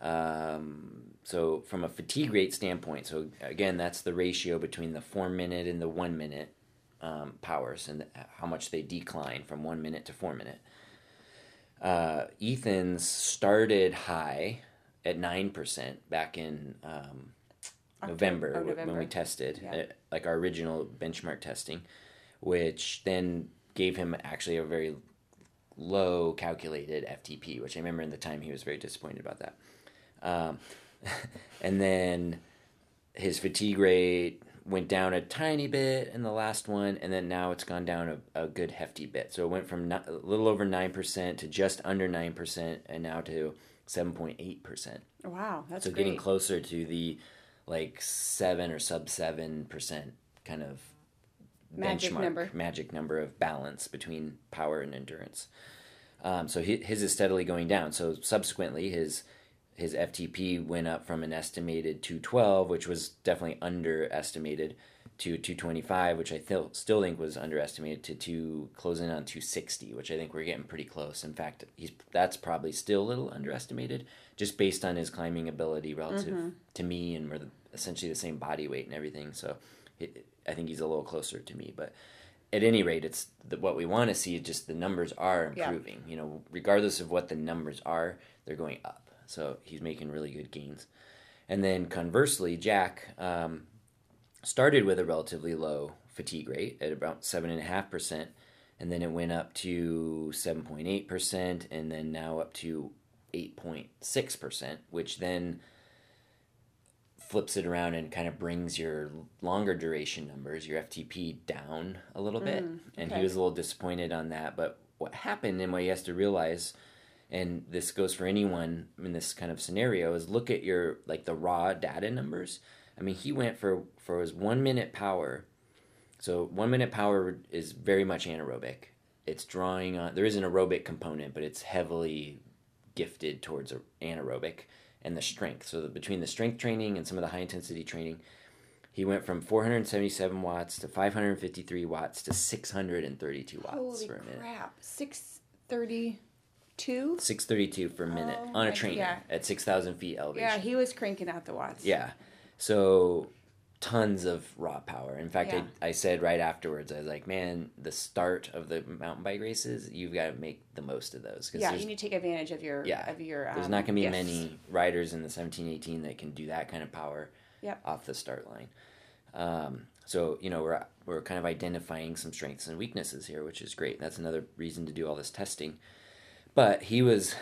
um, so from a fatigue rate standpoint. So again, that's the ratio between the four minute and the one minute um, powers and how much they decline from one minute to four minute. Uh, Ethan's started high at nine percent back in um, November, oh, November, when we tested, yeah. uh, like our original benchmark testing, which then gave him actually a very low calculated FTP, which I remember in the time he was very disappointed about that. Um, [laughs] and then his fatigue rate went down a tiny bit in the last one, and then now it's gone down a, a good hefty bit. So it went from a little over 9% to just under 9%, and now to 7.8%. Wow, that's so great. getting closer to the like seven or sub seven percent kind of magic benchmark number. magic number of balance between power and endurance. Um, so his is steadily going down. So subsequently, his his FTP went up from an estimated 212, which was definitely underestimated, to 225, which I th- still think was underestimated, to two closing on 260, which I think we're getting pretty close. In fact, he's that's probably still a little underestimated, just based on his climbing ability relative mm-hmm. to me, and we're the, essentially the same body weight and everything. So it, I think he's a little closer to me, but at any rate, it's the, what we want to see. Just the numbers are improving. Yeah. You know, regardless of what the numbers are, they're going up. So he's making really good gains. And then conversely, Jack um, started with a relatively low fatigue rate at about 7.5%, and then it went up to 7.8%, and then now up to 8.6%, which then flips it around and kind of brings your longer duration numbers, your FTP, down a little bit. Mm, okay. And he was a little disappointed on that. But what happened and what he has to realize, and this goes for anyone in this kind of scenario, is look at your like the raw data numbers. I mean, he went for for his one minute power. So one minute power is very much anaerobic. It's drawing on. There is an aerobic component, but it's heavily gifted towards anaerobic and the strength. So the, between the strength training and some of the high intensity training, he went from 477 watts to 553 watts to 632 watts Holy for a minute. crap! 632. 632 for a minute oh, on a trainer yeah. at 6,000 feet elevation. Yeah, he was cranking out the watts. Yeah, so tons of raw power. In fact, yeah. I, I said right afterwards, I was like, man, the start of the mountain bike races, you've got to make the most of those. Cause yeah, you need to take advantage of your yeah. Of your, um, there's not going to be many riders in the 1718 that can do that kind of power yep. off the start line. Um, so you know we're we're kind of identifying some strengths and weaknesses here, which is great. That's another reason to do all this testing. But he was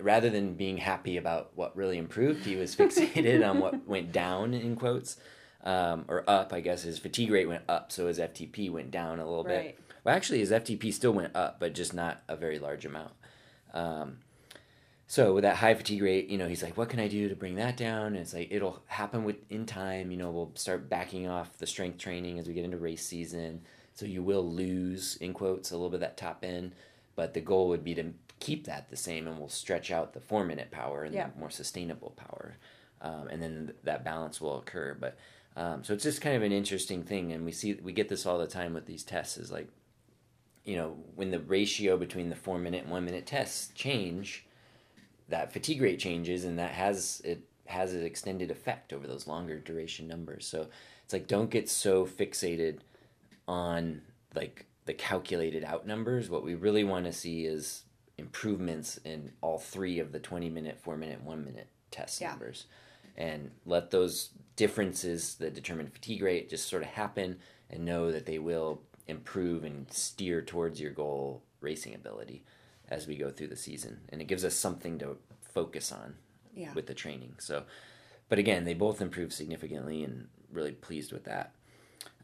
rather than being happy about what really improved, he was [laughs] fixated on what went down in quotes um, or up. I guess his fatigue rate went up, so his FTP went down a little right. bit. Well, actually, his FTP still went up, but just not a very large amount. Um, so with that high fatigue rate, you know, he's like, "What can I do to bring that down?" And it's like it'll happen with in time. You know, we'll start backing off the strength training as we get into race season. So you will lose in quotes a little bit of that top end, but the goal would be to keep that the same, and we'll stretch out the four minute power and yeah. the more sustainable power, um, and then that balance will occur. But um, so it's just kind of an interesting thing, and we see we get this all the time with these tests. Is like, you know, when the ratio between the four minute and one minute tests change, that fatigue rate changes, and that has it has an extended effect over those longer duration numbers. So it's like don't get so fixated on like the calculated out numbers. What we really want to see is improvements in all three of the 20 minute, 4 minute, 1 minute test yeah. numbers. And let those differences that determine fatigue rate just sort of happen and know that they will improve and steer towards your goal racing ability as we go through the season. And it gives us something to focus on yeah. with the training. So, but again, they both improved significantly and really pleased with that.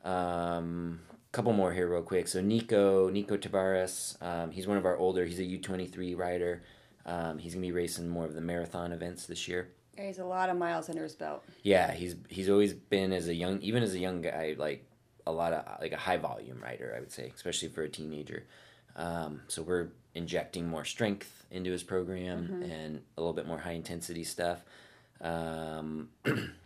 Um, couple more here real quick. So Nico, Nico Tavares, um, he's one of our older. He's a U twenty three rider. Um, he's gonna be racing more of the marathon events this year. He's a lot of miles under his belt. Yeah, he's he's always been as a young, even as a young guy, like a lot of like a high volume rider, I would say, especially for a teenager. Um, so we're injecting more strength into his program mm-hmm. and a little bit more high intensity stuff. [clears throat]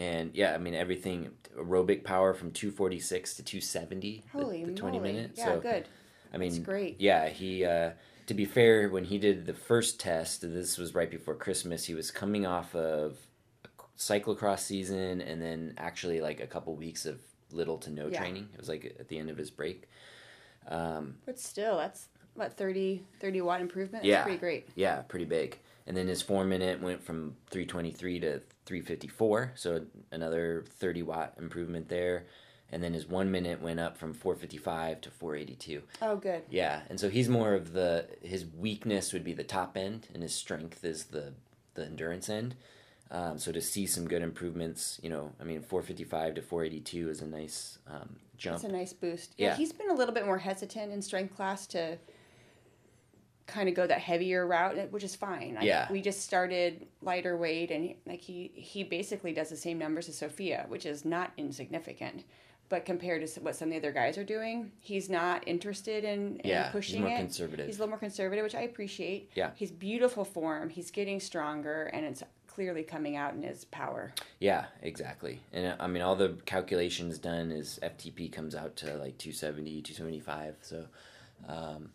And yeah, I mean everything aerobic power from 246 to 270 Holy the, the 20 moly. minutes. Yeah, so, good. I mean, That's great. Yeah, he uh, to be fair, when he did the first test, this was right before Christmas, he was coming off of a cyclocross season and then actually like a couple weeks of little to no yeah. training. It was like at the end of his break. Um, but still, that's what 30, 30 watt improvement. That's yeah, pretty great. Yeah, pretty big. And then his four minute went from 323 to 354, so another 30 watt improvement there. And then his one minute went up from 455 to 482. Oh, good. Yeah, and so he's more of the his weakness would be the top end, and his strength is the the endurance end. Um, so to see some good improvements, you know, I mean, 455 to 482 is a nice um, jump. It's a nice boost. Yeah, yeah, he's been a little bit more hesitant in strength class to kind of go that heavier route, which is fine. Yeah. we just started lighter weight, and he, like he he basically does the same numbers as Sophia, which is not insignificant. But compared to what some of the other guys are doing, he's not interested in, in yeah, pushing he's more it. conservative. He's a little more conservative, which I appreciate. Yeah, he's beautiful form. He's getting stronger, and it's clearly coming out in his power. Yeah, exactly. And I mean, all the calculations done is FTP comes out to like 270, 275. So um,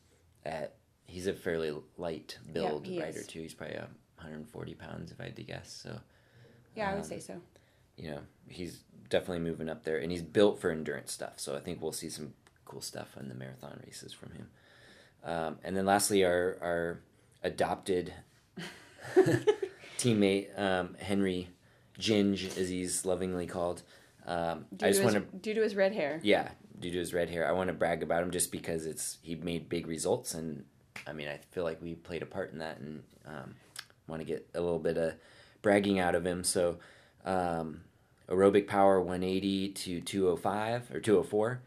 at he's a fairly light build yeah, rider is. too. He's probably 140 pounds if I had to guess. So yeah, um, I would um, say so. You know, he's definitely moving up there, and he's built for endurance stuff. So I think we'll see some cool stuff in the marathon races from him. Um, and then lastly, our our adopted [laughs] teammate um, Henry Ginge, as he's lovingly called. Um, I just want to due to his red hair. Yeah, due to his red hair, I want to brag about him just because it's he made big results, and I mean I feel like we played a part in that, and um, want to get a little bit of bragging out of him. So um, aerobic power 180 to 205 or 204,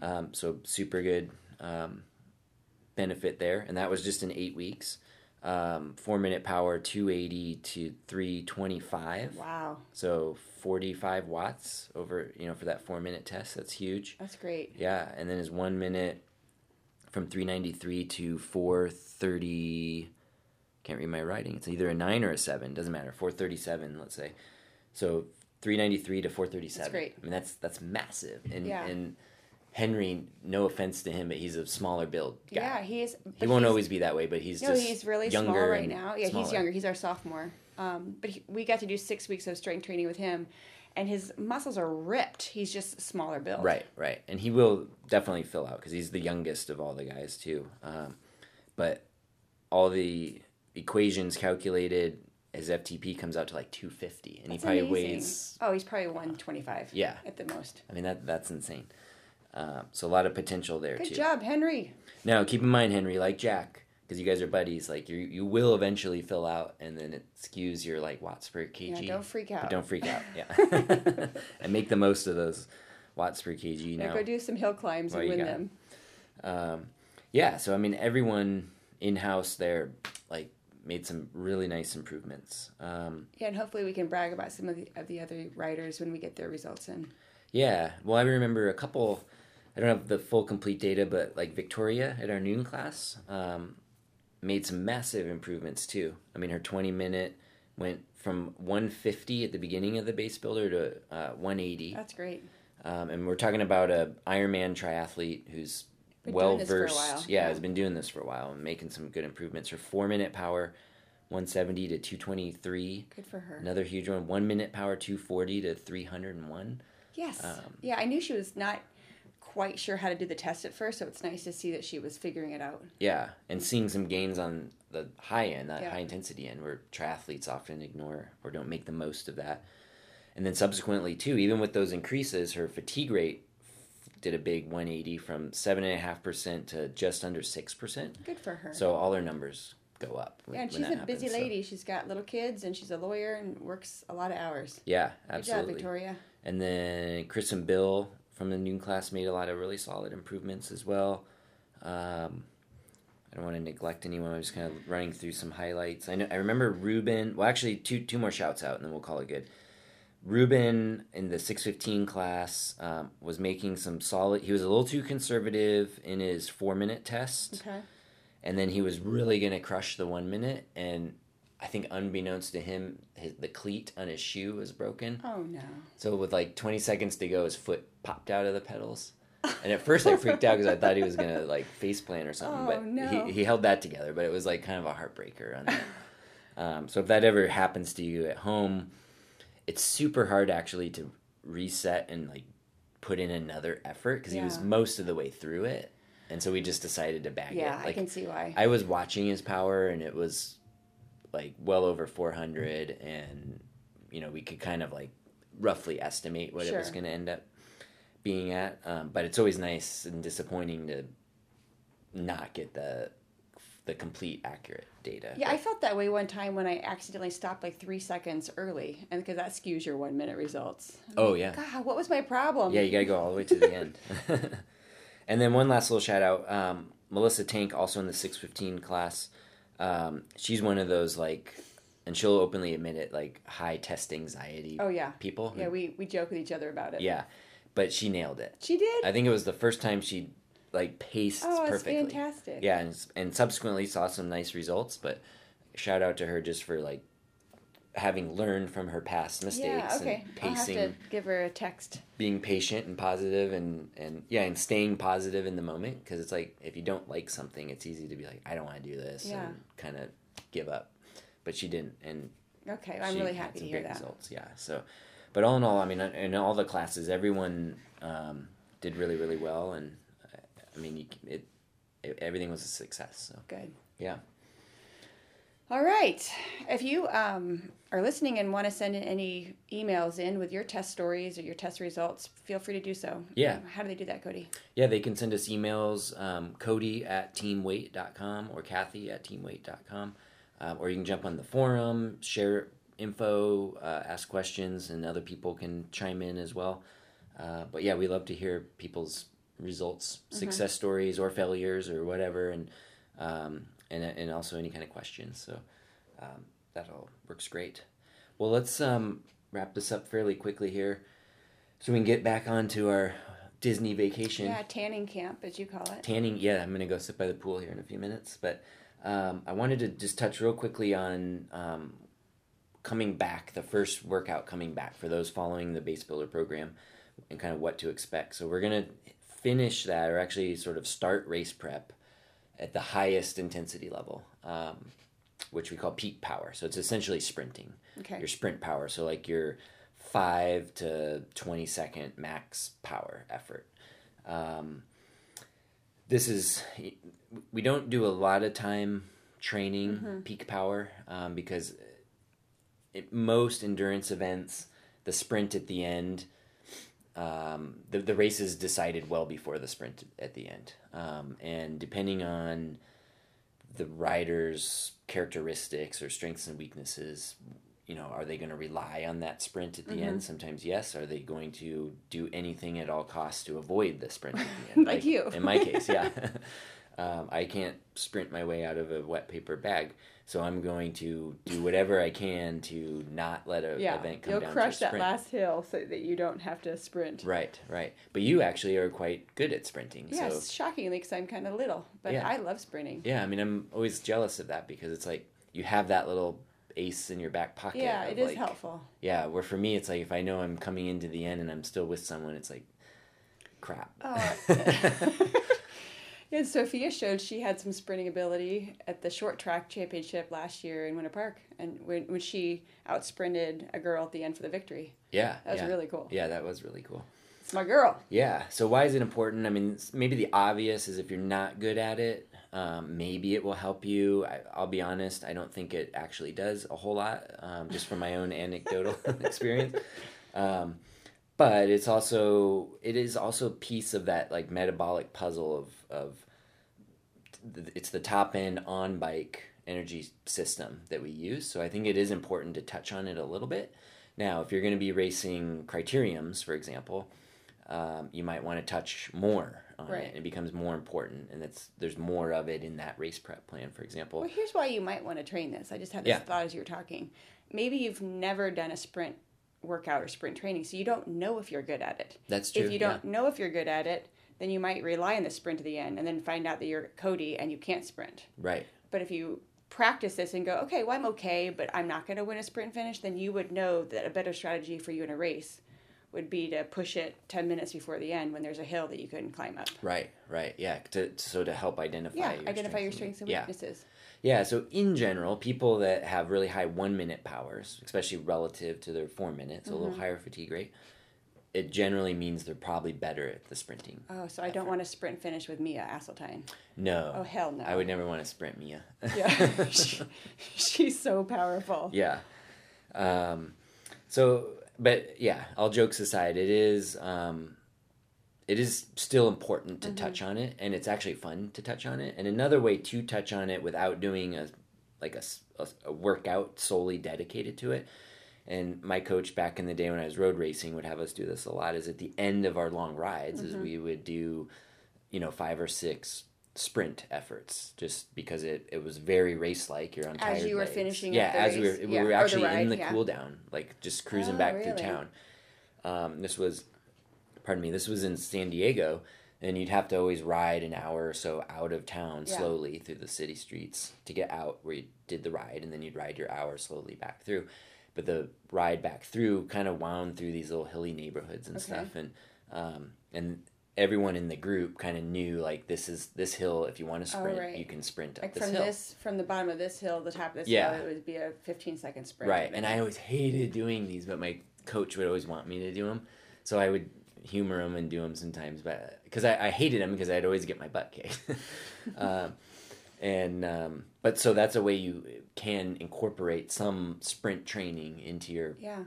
um, so super good um, benefit there, and that was just in eight weeks. Um, four minute power 280 to 325 wow. So 45 watts over you know for that four minute test. That's huge. That's great. Yeah and then his one minute from 393 to 430 can't read my writing it's either a nine or a seven doesn't matter 437 let's say so 393 to 437 that's great i mean that's that's massive and yeah. and Henry, no offense to him, but he's a smaller build guy. Yeah, he is. He won't always be that way, but he's no, he's really small right now. Yeah, smaller. he's younger. He's our sophomore. Um, but he, we got to do six weeks of strength training with him, and his muscles are ripped. He's just smaller build. Right, right, and he will definitely fill out because he's the youngest of all the guys too. Um, but all the equations calculated, his FTP comes out to like 250, and that's he probably amazing. weighs. Oh, he's probably 125. Yeah, at the most. I mean that that's insane. Uh, so a lot of potential there Good too. Good job, Henry. Now keep in mind, Henry, like Jack, because you guys are buddies. Like you, you will eventually fill out, and then it skews your like watts per kg. Yeah, don't freak out. But don't freak out. Yeah, [laughs] [laughs] and make the most of those watts per kg. Now, yeah, go do some hill climbs and win them. Um, yeah, so I mean, everyone in house there, like made some really nice improvements. Um, yeah, and hopefully we can brag about some of the, of the other riders when we get their results in. Yeah, well, I remember a couple I don't have the full complete data, but like Victoria at our noon class um, made some massive improvements too. I mean, her 20 minute went from 150 at the beginning of the base builder to uh, 180. That's great. Um, and we're talking about a Ironman triathlete who's been well versed. Yeah, yeah, has been doing this for a while and making some good improvements. Her four minute power, 170 to 223. Good for her. Another huge one. One minute power, 240 to 301. Yes. Um, yeah, I knew she was not quite sure how to do the test at first, so it's nice to see that she was figuring it out. Yeah, and seeing some gains on the high end, that yeah. high intensity end, where triathletes often ignore or don't make the most of that. And then subsequently, too, even with those increases, her fatigue rate did a big 180 from 7.5% to just under 6%. Good for her. So all her numbers go up. When, yeah, and she's a happens, busy lady. So. She's got little kids and she's a lawyer and works a lot of hours. Yeah, absolutely. Good job, Victoria. And then Chris and Bill from the noon class made a lot of really solid improvements as well. Um, I don't want to neglect anyone. I'm just kind of running through some highlights. I know I remember Ruben. Well, actually, two two more shouts out, and then we'll call it good. Ruben in the 615 class um, was making some solid. He was a little too conservative in his four minute test. Okay. And then he was really going to crush the one minute, and I think unbeknownst to him, his, the cleat on his shoe was broken. Oh no! So with like 20 seconds to go, his foot popped out of the pedals. And at first I freaked out because I thought he was gonna like face plant or something. Oh, but no. he he held that together. But it was like kind of a heartbreaker on that. um, so if that ever happens to you at home, it's super hard actually to reset and like put in another effort because yeah. he was most of the way through it. And so we just decided to bag yeah, it. Yeah, like, I can see why. I was watching his power and it was like well over 400 and you know we could kind of like roughly estimate what sure. it was going to end up being at um, but it's always nice and disappointing to not get the the complete accurate data. Yeah i felt that way one time when i accidentally stopped like three seconds early and because that skews your one minute results. I'm oh like, yeah. God what was my problem? Yeah you gotta go all the way to the end. [laughs] And then one last little shout out um, melissa tank also in the 615 class um, she's one of those like, and she'll openly admit it, like high test anxiety. Oh yeah, people. Who, yeah, we we joke with each other about it. Yeah, but she nailed it. She did. I think it was the first time she like paced oh, perfectly. fantastic. Yeah, and and subsequently saw some nice results. But shout out to her just for like having learned from her past mistakes yeah, okay. and pacing. I'll have to give her a text. Being patient and positive and and yeah, and staying positive in the moment because it's like if you don't like something, it's easy to be like I don't want to do this yeah. and kind of give up. But she didn't, and okay, I'm really happy to hear that. Results, yeah. So, but all in all, I mean, in all the classes, everyone um, did really really well, and I mean, it, it everything was a success. So good. Yeah. All right. If you um, are listening and want to send in any emails in with your test stories or your test results, feel free to do so. Yeah. Um, how do they do that, Cody? Yeah, they can send us emails, um, Cody at teamwaite.com or Kathy at teamwaite.com. Um, or you can jump on the forum, share info, uh, ask questions, and other people can chime in as well. Uh, but yeah, we love to hear people's results, mm-hmm. success stories, or failures, or whatever. And um, and and also any kind of questions. So um, that all works great. Well, let's um, wrap this up fairly quickly here, so we can get back onto our Disney vacation. Yeah, tanning camp, as you call it. Tanning. Yeah, I'm gonna go sit by the pool here in a few minutes, but um, I wanted to just touch real quickly on um, coming back, the first workout coming back for those following the base builder program, and kind of what to expect. So we're gonna finish that, or actually sort of start race prep at the highest intensity level, um, which we call peak power. So it's essentially sprinting. Okay. Your sprint power. So like your five to twenty second max power effort. Um, this is we don't do a lot of time training mm-hmm. peak power um, because it, most endurance events, the sprint at the end um, the the race is decided well before the sprint at the end, um, and depending on the rider's characteristics or strengths and weaknesses, you know, are they going to rely on that sprint at the mm-hmm. end? Sometimes yes. Are they going to do anything at all costs to avoid the sprint at the end? [laughs] like, like you, in my case, yeah. [laughs] um, I can't sprint my way out of a wet paper bag. So I'm going to do whatever I can to not let a yeah, event come you'll down. You'll crush that last hill so that you don't have to sprint. Right, right. But you actually are quite good at sprinting. Yes, so. shockingly, because I'm kind of little, but yeah. I love sprinting. Yeah, I mean, I'm always jealous of that because it's like you have that little ace in your back pocket. Yeah, it is like, helpful. Yeah, where for me, it's like if I know I'm coming into the end and I'm still with someone, it's like, crap. Oh. [laughs] [laughs] Yeah, Sophia showed she had some sprinting ability at the short track championship last year in Winter Park, and when, when she out sprinted a girl at the end for the victory. Yeah, that was yeah. really cool. Yeah, that was really cool. It's my girl. Yeah. So why is it important? I mean, maybe the obvious is if you're not good at it, um, maybe it will help you. I, will be honest, I don't think it actually does a whole lot, um, just from my own anecdotal [laughs] experience. Um, but it's also it is also a piece of that like metabolic puzzle of of it's the top end on bike energy system that we use. So I think it is important to touch on it a little bit. Now, if you're going to be racing criteriums, for example, um, you might want to touch more on right. it. It becomes more important, and it's there's more of it in that race prep plan, for example. Well, here's why you might want to train this. I just had this yeah. thought as you were talking. Maybe you've never done a sprint workout or sprint training, so you don't know if you're good at it. That's true. If you don't yeah. know if you're good at it, then you might rely on the sprint to the end and then find out that you're Cody and you can't sprint. Right. But if you practice this and go, okay, well, I'm okay, but I'm not going to win a sprint finish, then you would know that a better strategy for you in a race would be to push it 10 minutes before the end when there's a hill that you couldn't climb up. Right, right. Yeah. To, so to help identify yeah, your identify strengths your strengths and, and weaknesses. Yeah. So in general, people that have really high one minute powers, especially relative to their four minutes, mm-hmm. a little mm-hmm. higher fatigue rate, it generally means they're probably better at the sprinting. Oh, so I don't want to sprint finish with Mia Asseltine. No. Oh hell no. I would never want to sprint Mia. yeah, she, [laughs] [laughs] she's so powerful. Yeah. Um, so, but yeah, all jokes aside, it is um, it is still important to mm-hmm. touch on it and it's actually fun to touch on it and another way to touch on it without doing a like a, a, a, workout solely dedicated to it and my coach back in the day when i was road racing would have us do this a lot is at the end of our long rides mm-hmm. is we would do you know five or six sprint efforts just because it, it was very race like you're on as you were legs. finishing yeah as race. we were we yeah. were actually ride, in the yeah. cool down like just cruising oh, back really? through town um, this was pardon me, this was in San Diego, and you'd have to always ride an hour or so out of town yeah. slowly through the city streets to get out where you did the ride, and then you'd ride your hour slowly back through. But the ride back through kind of wound through these little hilly neighborhoods and okay. stuff, and um, and everyone in the group kind of knew like this is this hill. If you want to oh, sprint, oh, right. you can sprint up like this from hill. this from the bottom of this hill, the top of this yeah. hill, it would be a 15 second sprint. Right, and I always hated doing these, but my coach would always want me to do them, so I would humor him and do them sometimes, but because I, I, hated him because I'd always get my butt kicked. uh, [laughs] and um, but so that's a way you can incorporate some sprint training into your yeah.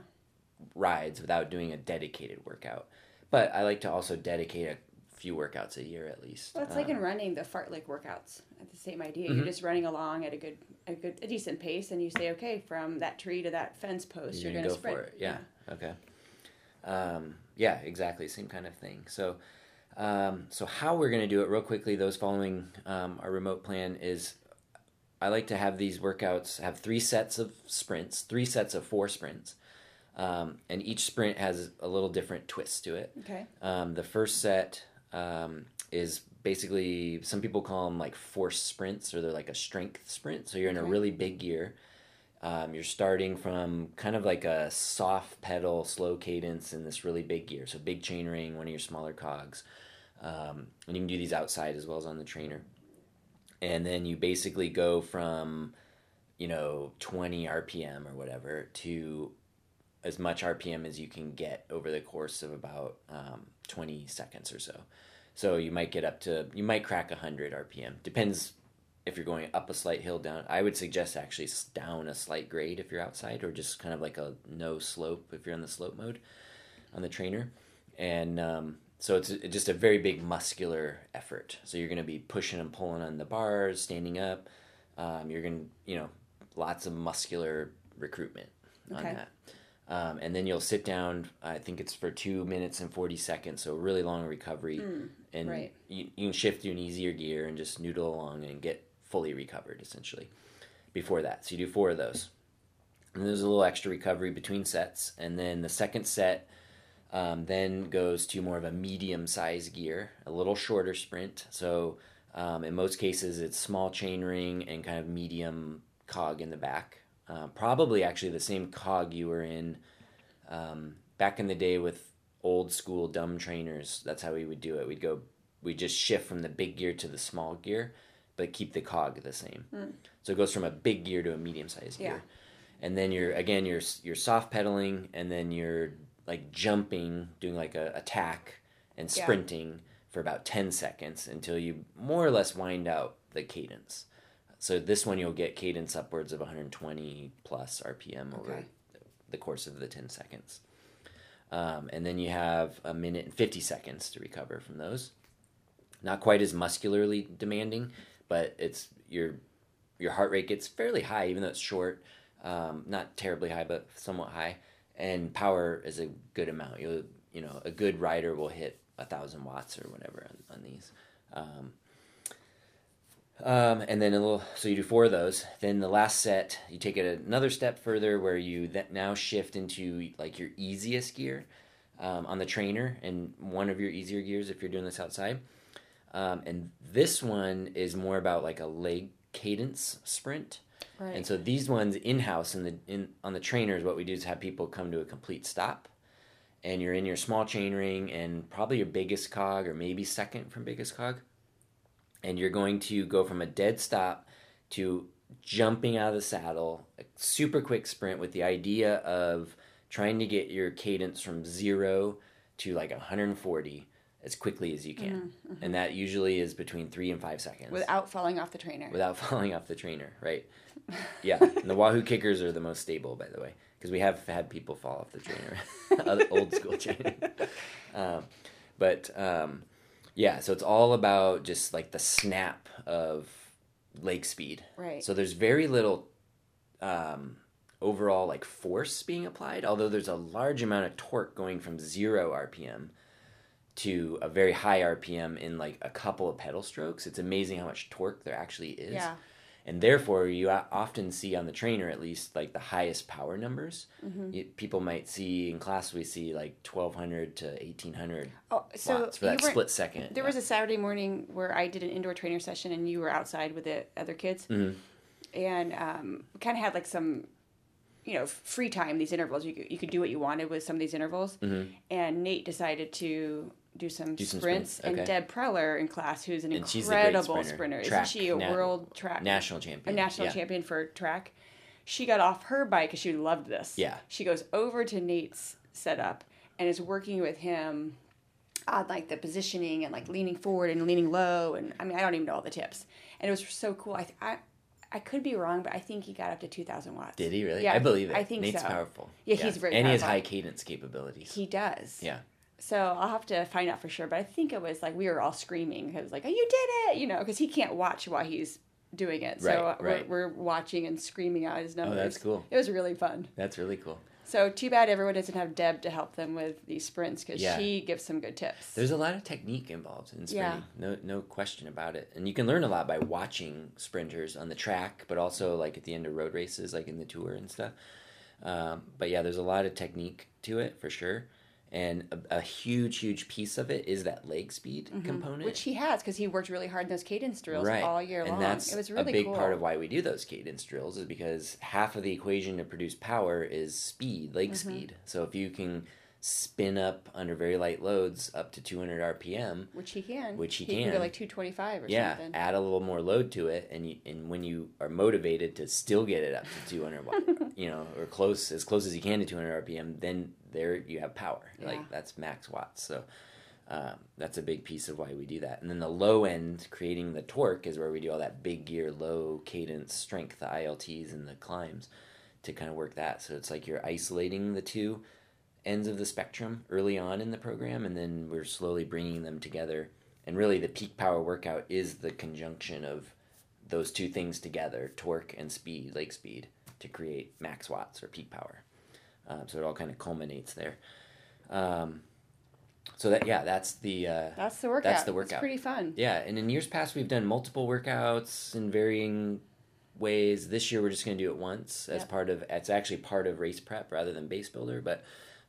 rides without doing a dedicated workout. But I like to also dedicate a few workouts a year at least. Well, it's um, like in um, running the fartlek workouts. The same idea. Mm-hmm. You're just running along at a good, a good, a decent pace, and you say, okay, from that tree to that fence post, you're, you're going to sprint. For it. Yeah. yeah. Okay. Um, yeah, exactly. Same kind of thing. So, um, so how we're going to do it real quickly, those following um, our remote plan is I like to have these workouts have three sets of sprints, three sets of four sprints. Um, and each sprint has a little different twist to it. Okay. Um, the first set um, is basically some people call them like force sprints or they're like a strength sprint. So you're in okay. a really big gear. Um, you're starting from kind of like a soft pedal, slow cadence in this really big gear. So big chain ring, one of your smaller cogs. Um, and you can do these outside as well as on the trainer. And then you basically go from, you know, 20 RPM or whatever to as much RPM as you can get over the course of about um, 20 seconds or so. So you might get up to, you might crack 100 RPM. Depends if you're going up a slight hill, down. I would suggest actually down a slight grade if you're outside, or just kind of like a no slope if you're on the slope mode on the trainer. And um, so it's just a very big muscular effort. So you're going to be pushing and pulling on the bars, standing up. Um, you're going to, you know, lots of muscular recruitment on okay. that. Um, and then you'll sit down. I think it's for two minutes and forty seconds, so really long recovery. Mm, and right. you, you can shift to an easier gear and just noodle along and get fully recovered essentially. Before that, so you do four of those, and there's a little extra recovery between sets, and then the second set um, then goes to more of a medium size gear, a little shorter sprint. So um, in most cases, it's small chain ring and kind of medium cog in the back. Uh, probably actually the same cog you were in um, back in the day with old school dumb trainers. That's how we would do it. We'd go, we just shift from the big gear to the small gear, but keep the cog the same. Mm. So it goes from a big gear to a medium sized yeah. gear. And then you're again you're you're soft pedaling, and then you're like jumping, doing like a attack and sprinting yeah. for about 10 seconds until you more or less wind out the cadence. So this one you'll get cadence upwards of 120 plus RPM okay. over the course of the 10 seconds. Um, and then you have a minute and 50 seconds to recover from those. Not quite as muscularly demanding, but it's your your heart rate gets fairly high, even though it's short. Um, not terribly high, but somewhat high and power is a good amount. You you know a good rider will hit a thousand watts or whatever on, on these. Um, um, and then a little, so you do four of those. Then the last set, you take it another step further, where you that now shift into like your easiest gear um, on the trainer, and one of your easier gears if you're doing this outside. Um, and this one is more about like a leg cadence sprint. Right. And so these ones in house in the in on the trainers, what we do is have people come to a complete stop, and you're in your small chain ring and probably your biggest cog or maybe second from biggest cog, and you're going to go from a dead stop to jumping out of the saddle, a super quick sprint with the idea of trying to get your cadence from zero to like 140 as quickly as you can. Mm-hmm, mm-hmm. And that usually is between three and five seconds. Without falling off the trainer. Without [laughs] falling off the trainer, right. [laughs] Yeah. and the Wahoo KICKRs are the most stable, by the way, because we have had people fall off the trainer, [laughs] old school training. Um, but um, yeah, so it's all about just like the snap of leg speed. Right. So there's very little um, overall like force being applied, although there's a large amount of torque going from zero RPM to a very high RPM in like a couple of pedal strokes. It's amazing how much torque there actually is. Yeah. And therefore, you often see on the trainer at least like the highest power numbers. Mm-hmm. You, people might see in class we see like twelve hundred to eighteen hundred oh, so watts for that split second. There yeah. was a Saturday morning where I did an indoor trainer session, and you were outside with the other kids, mm-hmm. and um, kind of had like some you know free time these intervals you could, you could do what you wanted with some of these intervals mm-hmm. and nate decided to do some do sprints. Some. Okay. And Deb Preller in class, who's an and incredible sprinter. Track, Isn't she a world track national champion? A national yeah. champion for track. She got off her bike because she loved this. Yeah. She goes over to Nate's setup and is working with him on like the positioning and like leaning forward and leaning low and I mean I don't even know all the tips and it was so cool I I, I could be wrong but I think he got up to 2000 watts did he really yeah I believe it I think Nate's so powerful yeah, yeah. he's very and powerful. he has high cadence capabilities he does yeah so I'll have to find out for sure but I think it was like we were all screaming because like oh you did it you know because he can't watch while he's doing it so right, right. We're, we're watching and screaming out his numbers oh that's cool it was really fun that's really cool so too bad everyone doesn't have Deb to help them with these sprints because Yeah. she gives some good tips. There's a lot of technique involved in sprinting. Yeah. No, no question about it. And you can learn a lot by watching sprinters on the track, but also like at the end of road races, like in the tour and stuff. Um, but yeah, there's a lot of technique to it for sure. And a, a huge, huge piece of it is that leg speed component. Mm-hmm. Which he has because he worked really hard in those cadence drills right. all year and long. that's it was really a big cool. part of why we do those cadence drills is because half of the equation to produce power is speed, leg Mm-hmm. speed. So if you can spin up under very light loads up to 200 RPM, which he can. Which he can. can. go like 225 or yeah, something. add a little more load to it, and you, and when you are motivated to still get it up to 200 [laughs] watt, you know, or close as close as you can to 200 RPM, then there you have power. Yeah. Like that's max watts. So um, that's a big piece of why we do that. And then the low end, creating the torque, is where we do all that big gear, low cadence strength, the ILTs and the climbs, to kind of work that. So it's like you're isolating the two ends of the spectrum early on in the program, and then we're slowly bringing them together. And really, the peak power workout is the conjunction of those two things together torque and speed, leg speed, to create max watts or peak power. Um, so it all kind of culminates there. Um, so that yeah, that's the uh, That's the workout. That's the It's workout. pretty fun. yeah. And in years past, we've done multiple workouts in varying ways. This year, we're just going to do it once as Yeah. part of. It's actually part of race prep rather than base builder, but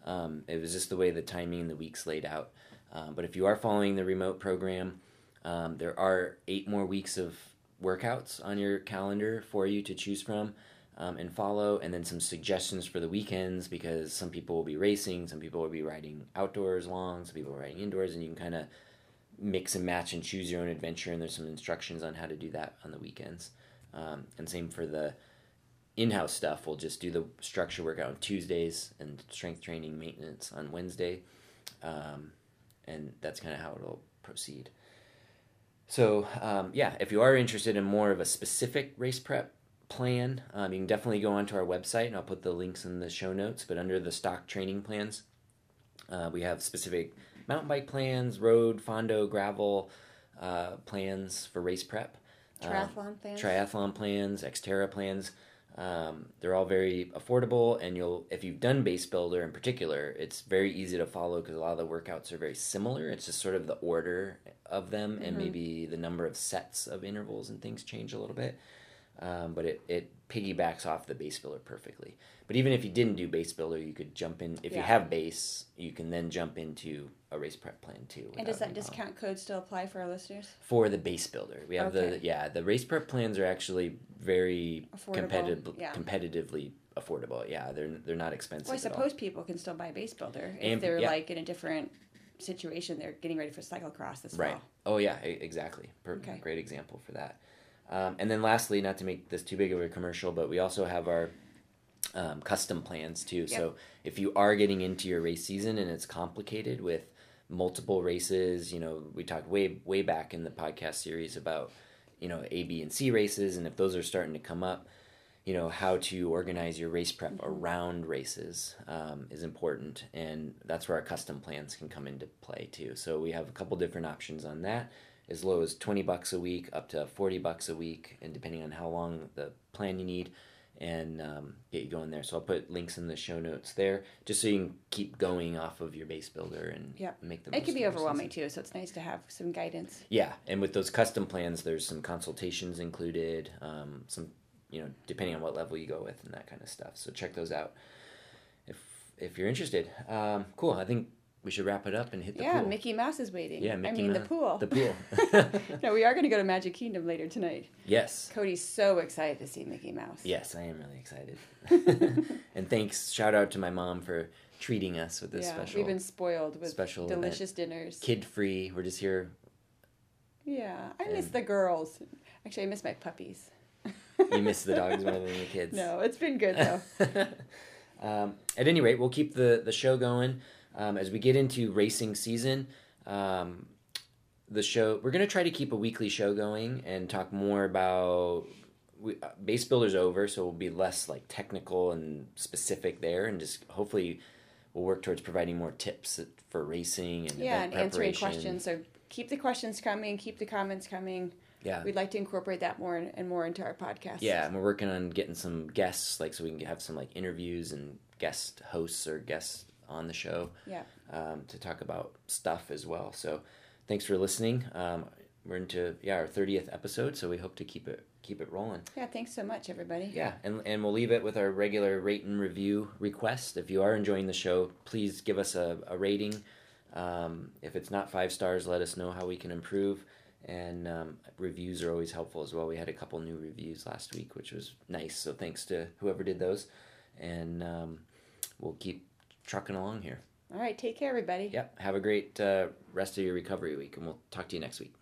um, it was just the way the timing and the weeks laid out. Um, but if you are following the remote program, um, there are eight more weeks of workouts on your calendar for you to choose from um, and follow, and then some suggestions for the weekends because some people will be racing, some people will be riding outdoors long, some people are riding indoors, and you can kind of mix and match and choose your own adventure. And there's some instructions on how to do that on the weekends. Um, and same for the in-house stuff. We'll just do the structure workout on Tuesdays and strength training maintenance on Wednesday, um, and that's kind of how it'll proceed. So um, yeah, if you are interested in more of a specific race prep plan, um, you can definitely go onto our website, and I'll put the links in the show notes. But under the stock training plans, uh, we have specific mountain bike plans, road, fondo, gravel uh, plans for race prep. Uh, Triathlon plans. triathlon plans, Xterra plans. Um, they're all very affordable, and you'll if you've done base builder in particular, it's very easy to follow because a lot of the workouts are very similar. It's just sort of the order of them, and maybe the number of sets of intervals and things change a little bit. Um, but it, it piggybacks off the base builder perfectly. But even if you didn't do base builder, you could jump in. If you have base, you can then jump into a race prep plan too. and does that any problem discount code still apply for our listeners? for the base builder. We have the yeah the race prep plans are actually very Affordable, competitive, yeah. competitively affordable. Yeah, they're they're not expensive. Well, I suppose people can still buy base builder if And- they're yeah. like in a different situation. They're getting ready for cyclocross this Right. fall. Oh yeah, exactly. Per- Okay. Great example for that. Um, and then lastly, not to make this too big of a commercial, but we also have our um, custom plans too. So if you are getting into your race season and it's complicated with multiple races, you know, we talked way way back in the podcast series about you know A, B, and C races, and if those are starting to come up, you know how to organize your race prep around races um, is important, and that's where our custom plans can come into play too. So we have a couple different options on that, as low as twenty bucks a week up to forty bucks a week, and depending on how long the plan you need, and um, get you going there. So I'll put links in the show notes there, just so you can keep going off of your base builder and Yep. make them It can be overwhelming too, so it's nice to have some guidance. Yeah, and with those custom plans, there's some consultations included, um, some you know, depending on what level you go with and that kind of stuff. So check those out if if you're interested. Um, cool. I think we should wrap it up and hit the yeah, pool. Mickey Mouse is waiting. Yeah, Mickey I mean the pool. The pool. [laughs] no, we are going to go to Magic Kingdom later tonight. yes. Cody's so excited to see Mickey Mouse. Yes, I am really excited. [laughs] and thanks, shout out to my mom for treating us with this yeah, special, we've been spoiled with special event. delicious dinners. kid free. We're just here. Yeah, I miss the girls. Actually, I miss my puppies. You miss the dogs more than the [laughs] kids. No, it's been good though. um, at any rate, we'll keep the, the show going um, as we get into racing season. Um, the show we're going to try to keep a weekly show going and talk more about we, uh, base builder's over so we'll be less like technical and specific there and just hopefully we'll work towards providing more tips for racing and yeah and answering questions so keep the questions coming keep the comments coming. Yeah. We'd like to incorporate that more and more into our podcast yeah and we're working on getting some guests like so we can have some like interviews and guest hosts or guests on the show yeah um, to talk about stuff as well so thanks for listening. Um, we're into yeah our thirtieth episode, so we hope to keep it keep it rolling. Yeah, thanks so much, everybody. Yeah, and and we'll leave it with our regular rate and review request. If you are enjoying the show, please give us a, a rating. Um, if it's not five stars, let us know how we can improve. And um, reviews are always helpful as well. We had a couple new reviews last week, which was nice. So thanks to whoever did those, and um, we'll keep trucking along here. All right. Take care, everybody. Yep. Have a great uh, rest of your recovery week, and we'll talk to you next week.